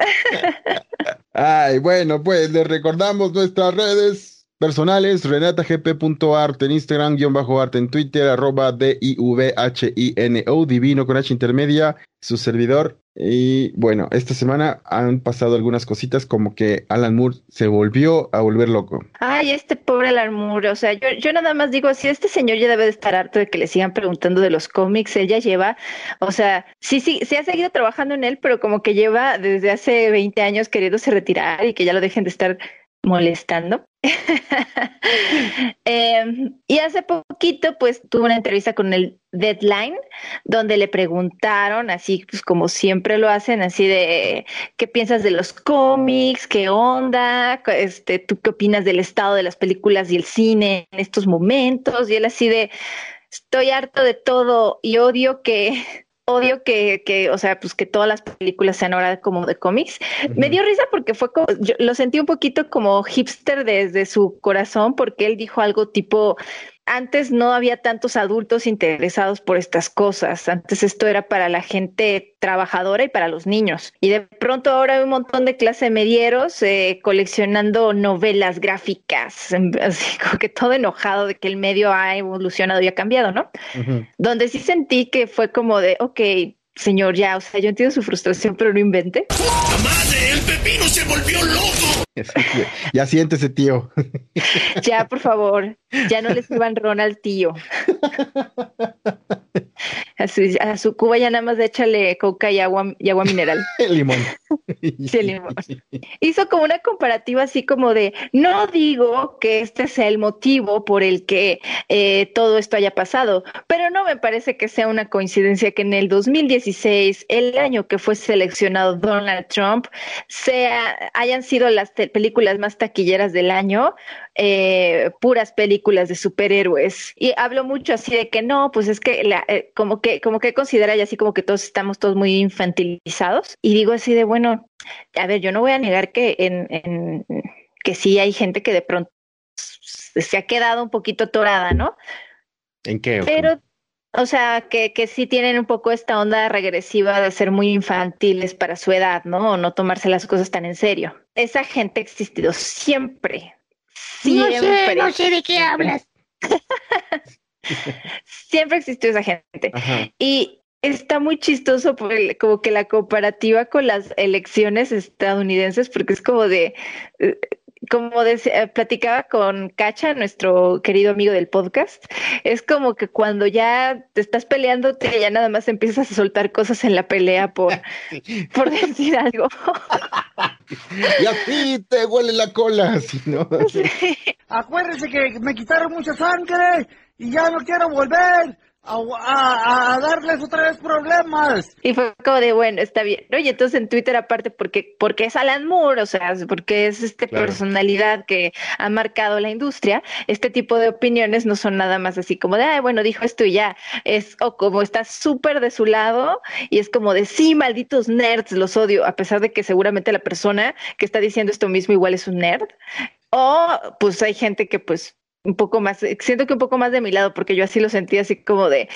Ay, bueno, pues les recordamos nuestras redes personales, renatagp.art en Instagram, guion bajo arte en Twitter, arroba D-I-V-H-I-N-O, divino con H intermedia, su servidor. Y bueno, esta semana han pasado algunas cositas como que Alan Moore se volvió a volver loco. Ay, este pobre Alarmur, o sea, yo, yo nada más digo, si este señor ya debe de estar harto de que le sigan preguntando de los cómics, él ya lleva, o sea, sí, sí, sí ha seguido trabajando en él, pero como que lleva desde hace 20 años queriéndose retirar y que ya lo dejen de estar molestando. Eh, y hace poquito, pues, tuvo una entrevista con el Deadline, donde le preguntaron, así pues como siempre lo hacen, así de qué piensas de los cómics, qué onda, este, tú qué opinas del estado de las películas y el cine en estos momentos, y él así de estoy harto de todo y odio que odio que, que, o sea, pues que todas las películas sean ahora como de cómics. Me dio risa porque fue como, yo lo sentí un poquito como hipster desde su corazón, porque él dijo algo tipo, antes no había tantos adultos interesados por estas cosas. Antes esto era para la gente trabajadora y para los niños. Y de pronto ahora hay un montón de clase medieros eh, coleccionando novelas gráficas, así como que todo enojado de que el medio ha evolucionado y ha cambiado, ¿no? Donde sí sentí que fue como de, ok, señor, ya, o sea, yo entiendo su frustración, pero no invente. madre! ¡El pepino se volvió loco! Ya siéntese, tío. Ya, por favor, ya no le escriban Ron al tío. A su, a su, cuba ya nada más échale coca y agua, y agua mineral. limón. Sí, limón. Hizo como una comparativa así como de, no digo que este sea el motivo por el que eh, todo esto haya pasado, pero no me parece que sea una coincidencia que en el 2016, el año que fue seleccionado Donald Trump, sea, hayan sido las películas más taquilleras del año, eh, puras películas de superhéroes. Y hablo mucho así de que no, pues es que la, eh, como que, como que considera y así como que todos estamos todos muy infantilizados. Y digo así de bueno, a ver, yo no voy a negar que en, en que sí hay gente que de pronto se ha quedado un poquito torada, ¿no? ¿En qué? Pero o sea, que, que sí tienen un poco esta onda regresiva de ser muy infantiles para su edad, ¿no? O no tomarse las cosas tan en serio. Esa gente ha existido siempre. Siempre. No sé, no sé de qué hablas. siempre existió esa gente. Y está muy chistoso porque como que la comparativa con las elecciones estadounidenses, porque es como de, como decía, platicaba con Cacha, nuestro querido amigo del podcast, es como que cuando ya te estás peleando, te ya nada más empiezas a soltar cosas en la pelea por, por decir algo. y así te huele la cola, ¿sí, no? Acuérdense que me quitaron mucha sangre y ya no quiero volver a, darles otra vez problemas. Y fue como de, bueno, está bien. Oye, entonces en Twitter aparte, porque, porque es Alan Moore, o sea, porque es esta personalidad que ha marcado la industria, este tipo de opiniones no son nada más así como de, ay, bueno, dijo esto y ya. Es o como está súper de su lado y es como de, sí, malditos nerds, los odio, a pesar de que seguramente la persona que está diciendo esto mismo igual es un nerd. O pues hay gente que pues un poco más, siento que un poco más de mi lado, porque yo así lo sentí así como de,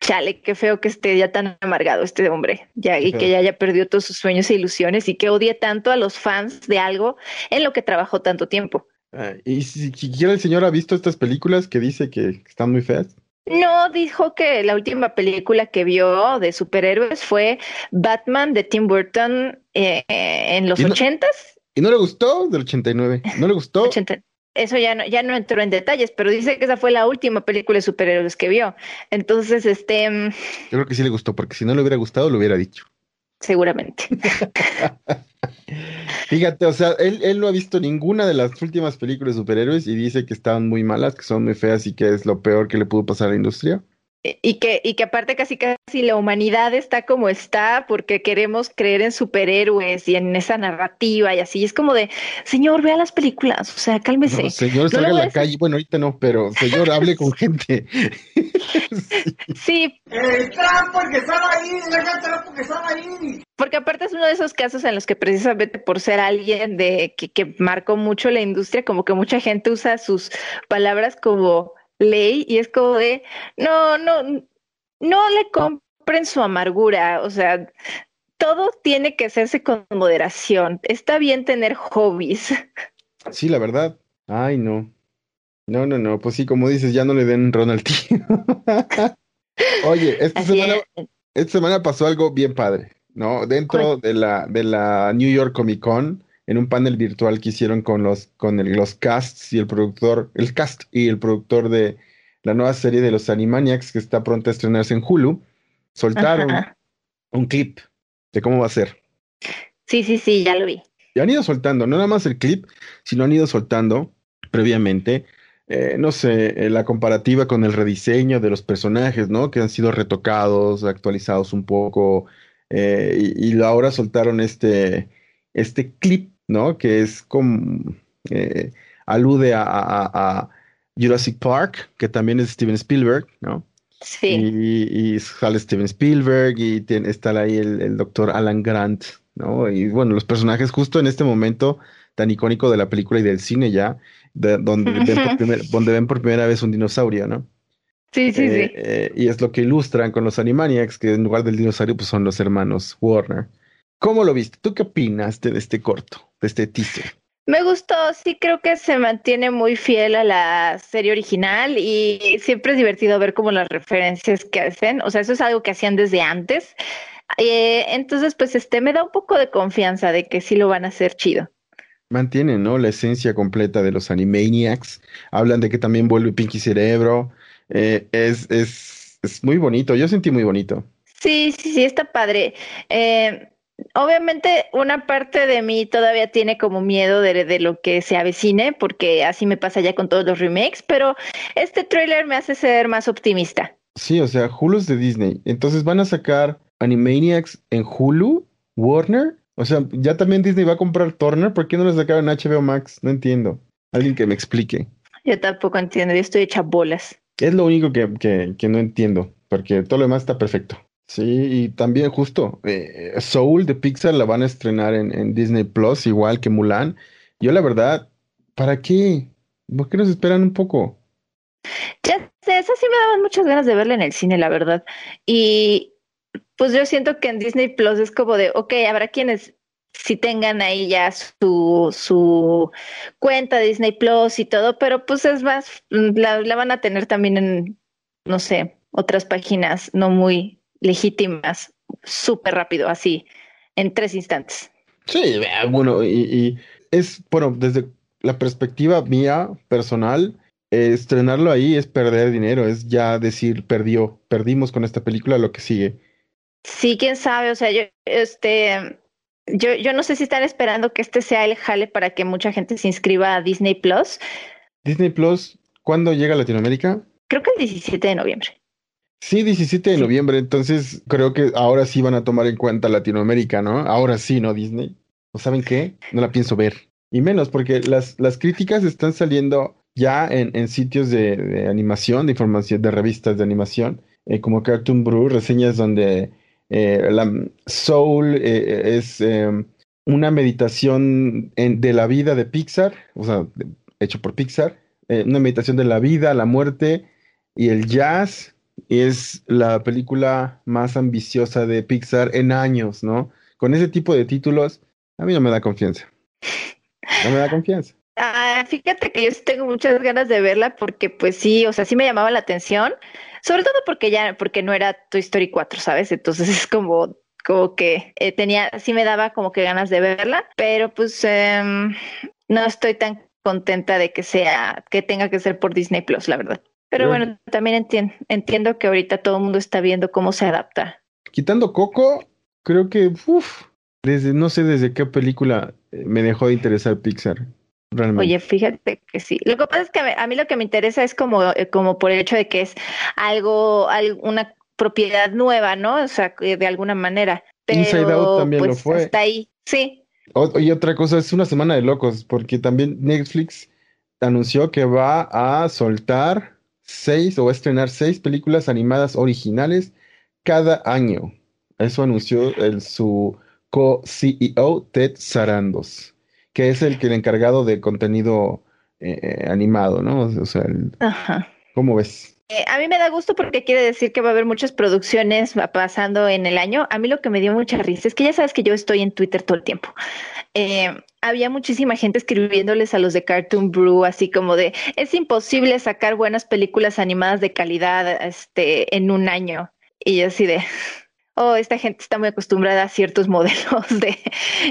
chale, qué feo que esté ya tan amargado este hombre, ya y que ya haya perdido todos sus sueños e ilusiones y que odie tanto a los fans de algo en lo que trabajó tanto tiempo. Ah, y si siquiera el señor ha visto estas películas que dice que están muy feas. No, dijo que la última película que vio de superhéroes fue Batman de Tim Burton eh, en los ochentas. ¿Y no le gustó? Del 89. ¿No le gustó? 80 eso ya no, ya no entró en detalles, pero dice que esa fue la última película de superhéroes que vio. Entonces, este. Mm, Yo creo que sí le gustó, porque si no le hubiera gustado, lo hubiera dicho. Seguramente. Fíjate, o sea, él, él no ha visto ninguna de las últimas películas de superhéroes y dice que estaban muy malas, que son muy feas y que es lo peor que le pudo pasar a la industria. Y que, y que aparte casi casi la humanidad está como está porque queremos creer en superhéroes y en esa narrativa y así. Es como de, señor, vea las películas, o sea, cálmese. señor, salga a la calle. Bueno, ahorita no, pero señor, hable con gente. sí. El porque estaba ahí, porque estaba ahí. Porque aparte es uno de esos casos en los que precisamente por ser alguien de que, que marcó mucho la industria, como que mucha gente usa sus palabras como ley y es como de, no, no, no le compren su amargura, o sea, todo tiene que hacerse con moderación. Está bien tener hobbies. Sí, la verdad. Ay, no. No, no, no. Pues sí, como dices, ya no le den Ronald Oye, esta semana, esta semana pasó algo bien padre, ¿no? Dentro de la, de la New York Comic Con, en un panel virtual que hicieron con los, con el, los casts y el productor, el cast y el productor de la nueva serie de los Animaniacs que está pronta a estrenarse en Hulu, soltaron un clip de cómo va a ser. Sí, sí, sí, ya lo vi. Y han ido soltando, no nada más el clip, sino han ido soltando previamente, eh, no sé, eh, la comparativa con el rediseño de los personajes, ¿no? Que han sido retocados, actualizados un poco, eh, y, y, ahora soltaron este, este clip ¿no? Que es como, eh, alude a, Jurassic Park, que también es Steven Spielberg, ¿no? Sí. Y, sale Steven Spielberg y tiene, está ahí el, doctor Alan Grant, ¿no? Y bueno, los personajes justo en este momento tan icónico de la película y del cine ya, de- donde, ven por primer- donde ven por primera vez un dinosaurio, ¿no? Sí, sí, Eh, sí. eh, y es lo que ilustran con los Animaniacs, que en lugar del dinosaurio, pues son los hermanos Warner. ¿Cómo lo viste? ¿Tú qué opinaste de este corto, de este teaser? Me gustó, sí creo que se mantiene muy fiel a la serie original y siempre es divertido ver como las referencias que hacen, o sea, eso es algo que hacían desde antes. Eh, entonces, pues este me da un poco de confianza de que sí lo van a hacer chido. Mantienen, ¿no? La esencia completa de los Animaniacs. Hablan de que también vuelve Pinky Cerebro. Eh, es, es, es muy bonito. Yo sentí muy bonito. Sí, sí, sí, está padre. Eh, obviamente una parte de mí todavía tiene como miedo de, de lo que se avecine, porque así me pasa ya con todos los remakes, pero este tráiler me hace ser más optimista. Sí, o sea, Hulu es de Disney. Entonces van a sacar Animaniacs en Hulu, Warner. O sea, ya también Disney va a comprar Turner. ¿Por qué no lo sacaron HBO Max? No entiendo. Alguien que me explique. Yo tampoco entiendo, yo estoy hecha bolas. Es lo único que, que, que no entiendo, porque todo lo demás está perfecto. Sí, y también justo, eh, Soul de Pixar la van a estrenar en, Disney Plus, igual que Mulan. Yo la verdad, ¿para qué? ¿Por qué nos esperan un poco? Ya sé, esa sí me daban muchas ganas de verla en el cine, la verdad. Y pues yo siento que en Disney Plus es como de, ok, habrá quienes sí tengan ahí ya su, su cuenta Disney Plus y todo, pero pues es más, la, la van a tener también en, no sé, otras páginas no muy legítimas, súper rápido, así, en tres instantes. Sí, bueno, y, y es, bueno, desde la perspectiva mía personal, eh, estrenarlo ahí es perder dinero, es ya decir, perdió, perdimos con esta película lo que sigue. Sí, quién sabe, o sea, yo, este, yo, yo no sé si están esperando que este sea el jale para que mucha gente se inscriba a Disney Plus. Disney Plus, ¿cuándo llega a Latinoamérica? Creo que el 17 de noviembre. Sí, 17 de noviembre, entonces creo que ahora sí van a tomar en cuenta Latinoamérica, ¿no? Ahora sí, ¿no, Disney? ¿O saben qué? No la pienso ver. Y menos porque las, las críticas están saliendo ya en, en sitios de, de animación, de información, de revistas de animación, eh, como Cartoon Brew, reseñas donde eh, la Soul eh, es eh, una meditación en- de la vida de Pixar, o sea, de- hecho por Pixar, eh, una meditación de la vida, la muerte y el jazz es la película más ambiciosa de Pixar en años, ¿no? Con ese tipo de títulos, a mí no me da confianza. No me da confianza. Ah, fíjate que yo sí tengo muchas ganas de verla porque pues sí, o sea, sí me llamaba la atención, sobre todo porque ya, porque no era Toy Story 4, ¿sabes? Entonces es como, como que eh, tenía, sí me daba como que ganas de verla, pero pues em, no estoy tan contenta de que sea, que tenga que ser por Disney Plus, la verdad. Pero Yo- bueno, también entien- entiendo que ahorita todo el mundo está viendo cómo se adapta. Quitando Coco, creo que, uff, desde, no sé desde qué película eh, me dejó de interesar Pixar. Realmente. Oye, fíjate que sí. Lo que pasa es que a mí- lo que me interesa es como, eh, como por el hecho de que es algo, al- una propiedad nueva, ¿no? O sea, de alguna manera. Pero, Inside Out también lo pues, fue. Hasta ahí, sí. O- Oye, otra cosa, es una semana de locos, porque también Netflix anunció que va a soltar seis o va a estrenar seis películas animadas originales cada año. Eso anunció el, su co-CEO Ted Sarandos, que es el que el encargado de contenido eh, eh, animado, ¿no? O sea, el-. ¿cómo ves? Eh, a mí me da gusto porque quiere decir que va a haber muchas producciones pasando en el año. A mí lo que me dio mucha risa es que ya sabes que yo estoy en Twitter todo el tiempo. Eh, había muchísima gente escribiéndoles a los de Cartoon Brew, así como de es imposible sacar buenas películas animadas de calidad este, en un año. Y yo así de, oh, esta gente está muy acostumbrada a ciertos modelos de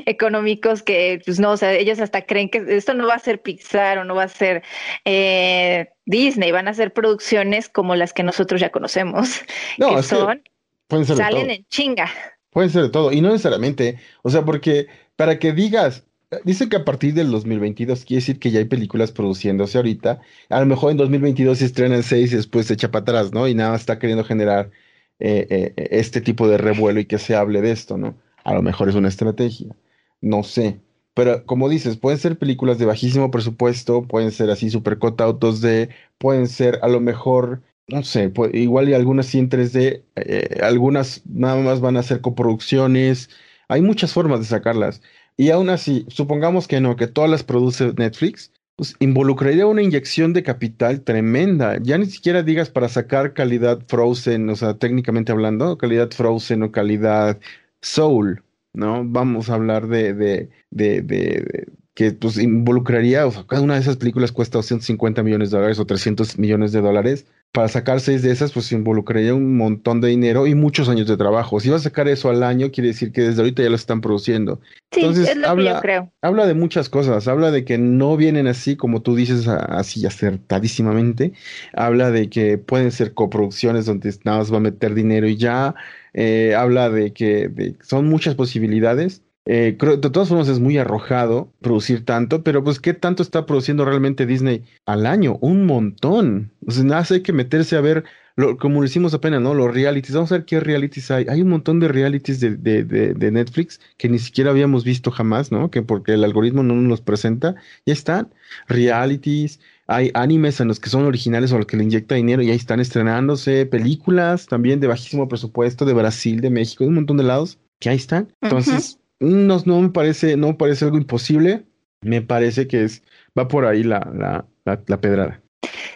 económicos que, pues no, o sea, ellos hasta creen que esto no va a ser Pixar o no va a ser eh, Disney, van a ser producciones como las que nosotros ya conocemos, No, que son, ser salen todo. en chinga. Pueden ser de todo, y no necesariamente, o sea, porque para que digas, dice que a partir del 2022 quiere decir que ya hay películas produciéndose ahorita, a lo mejor en 2022 se estrenan seis y después se echa para atrás, ¿no? Y nada más está queriendo generar eh, eh, este tipo de revuelo y que se hable de esto, ¿no? A lo mejor es una estrategia, no sé. Pero como dices, pueden ser películas de bajísimo presupuesto, pueden ser así super autos de, pueden ser a lo mejor no sé, pues, igual y algunas sí en 3D, eh, algunas nada más van a ser coproducciones. Hay muchas formas de sacarlas, Y aún así, supongamos que no, que todas las produce Netflix, pues involucraría una inyección de capital tremenda. Ya ni siquiera digas para sacar calidad Frozen, o sea, técnicamente hablando, calidad Frozen o calidad Soul, ¿no? Vamos a hablar de, de, de, de que pues involucraría, o sea, cada una de esas películas cuesta 250 millones de dólares o 300 millones de dólares. Para sacar seis de esas, pues involucraría un montón de dinero y muchos años de trabajo. Si va a sacar eso al año, quiere decir que desde ahorita ya lo están produciendo. Sí, Entonces, es lo habla, que yo creo. habla de muchas cosas. Habla de que no vienen así, como tú dices, así acertadísimamente. Habla de que pueden ser coproducciones donde nada más va a meter dinero y ya. Eh, habla de que son muchas posibilidades. Eh, creo, de todas formas es muy arrojado producir tanto, pero pues ¿qué tanto está produciendo realmente Disney al año? Un montón. O sea, nada hay que meterse a ver, lo, como lo hicimos apenas, ¿no? Los realities. Vamos a ver qué realities hay. Hay un montón de realities de, de, de, de Netflix que ni siquiera habíamos visto jamás, ¿no? Que porque el algoritmo no nos los presenta. Ya están. Realities. Hay animes en los que son originales o los que le inyecta dinero y ahí están estrenándose películas también de bajísimo presupuesto de Brasil, de México, de un montón de lados que ahí están. Entonces, no, no me parece, no me parece algo imposible. Me parece que es, va por ahí la, la, la, la pedrada.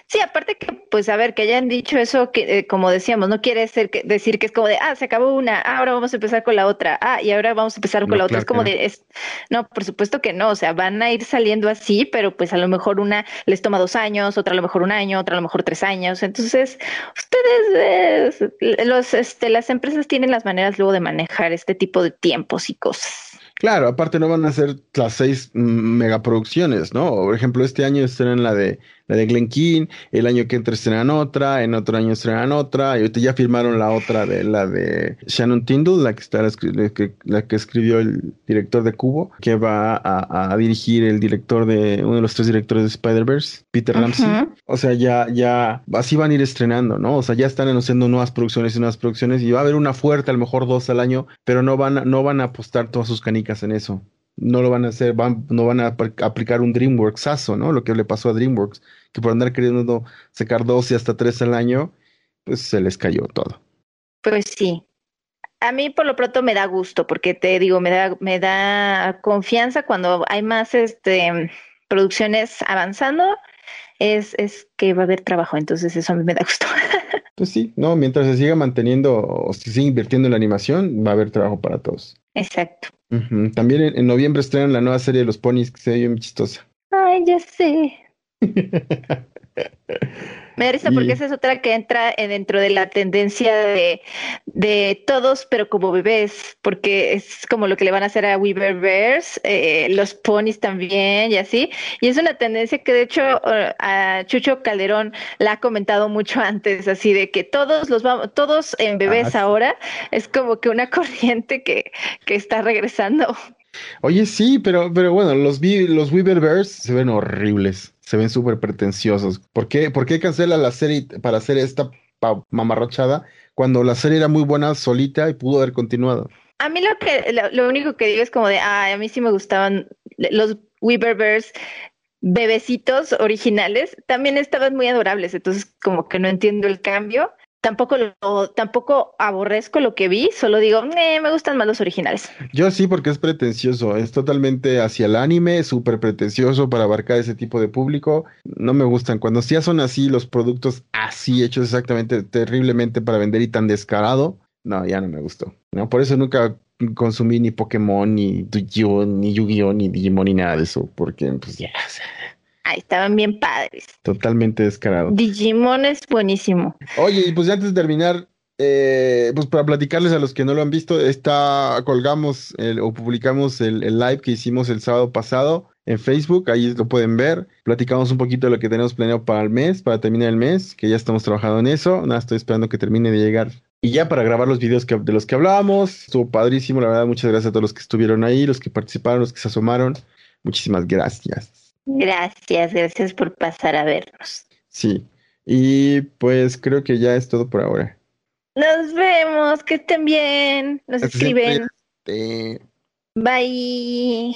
Sí, aparte que, pues, a ver, que hayan dicho eso, que eh, como decíamos, no quiere ser que, decir que es como de, ah, se acabó una, ah, ahora vamos a empezar con la otra, ah, y ahora vamos a empezar con No, la otra. Es como no. de, es, no, por supuesto que no, o sea, van a ir saliendo así, pero pues a lo mejor una les toma dos años, otra a lo mejor un año, otra a lo mejor tres años. Entonces, ustedes, eh, los, este, las empresas tienen las maneras luego de manejar este tipo de tiempos y cosas. Claro, aparte no van a ser las seis mm, megaproducciones, ¿no? Por ejemplo, este año estrenan la de la de Glen Keane, el año que entra estrenan otra, en otro año estrenan otra, y ahorita ya firmaron la otra de la de Shannon Tindall, la que está la, que, la que escribió el director de Cubo, que va a, a dirigir el director de uno de los tres directores de Spider-Verse, Peter Ramsey. O sea, ya, ya, así van a ir estrenando, ¿no? O sea, ya están anunciando nuevas producciones y nuevas producciones y va a haber una fuerte, a lo mejor dos al año, pero no van no van a apostar todas sus canicas en eso. No lo van a hacer, van, no van a apl- aplicar un DreamWorksazo, ¿no? Lo que le pasó a DreamWorks, que por andar queriendo sacar dos y hasta tres al año, pues se les cayó todo. Pues sí. A mí por lo pronto me da gusto, porque te digo, me da, me da confianza cuando hay más este producciones avanzando, es, es que va a haber trabajo, entonces eso a mí me da gusto. Pues sí, no, mientras se siga manteniendo o se siga invirtiendo en la animación, va a haber trabajo para todos. Exacto. También en, en noviembre estrenan la nueva serie de los ponis, que se ve bien chistosa. Ay, ya sé. Me da risa Y- porque esa es otra que entra en- dentro de la tendencia de, de todos, pero como bebés, porque es como lo que le van a hacer a Weaver Bears, eh, los ponis también y así. Y es una tendencia que de hecho eh, a Chucho Calderón la ha comentado mucho antes, así de que todos los vamos, todos en bebés Ah, ahora es como que una corriente que, que está regresando. Oye, sí, pero, pero bueno, los, los Weaver Bears se ven horribles, se ven súper pretenciosos. ¿Por qué, por qué cancela la serie para hacer esta mamarrachada cuando la serie era muy buena solita y pudo haber continuado? A mí lo que lo, lo único que digo es como de, ay, a mí sí me gustaban los Weaver Bears bebecitos originales, también estaban muy adorables, entonces como que no entiendo el cambio. Tampoco lo, tampoco aborrezco lo que vi, solo digo, "Eh, me gustan más los originales. Yo sí, porque es pretencioso, es totalmente hacia el anime, súper pretencioso para abarcar ese tipo de público. No me gustan. Cuando ya son así los productos así hechos exactamente terriblemente para vender y tan descarado, no, ya no me gustó. No, por eso nunca consumí ni Pokémon, ni Yu-Gi-Oh, ni Yu-Gi-Oh, ni Digimon, ni nada de eso, porque pues ya, o estaban bien padres. totalmente descarado. Digimon es buenísimo. Oye, y pues ya antes de terminar, eh, pues para platicarles a los que no lo han visto, está, colgamos el- o publicamos el, el live que hicimos el sábado pasado en Facebook, ahí lo pueden ver. Platicamos un poquito de lo que tenemos planeado para el mes, para terminar el mes, que ya estamos trabajando en eso. Nada, estoy esperando que termine de llegar. Y ya para grabar los videos que, de los que hablábamos, estuvo padrísimo, la verdad, muchas gracias a todos los que estuvieron ahí, los que participaron, los que se asomaron. Muchísimas gracias. Gracias, gracias por pasar a vernos. Sí, y pues creo que ya es todo por ahora. Nos vemos, que estén bien. Nos escriben. Bye.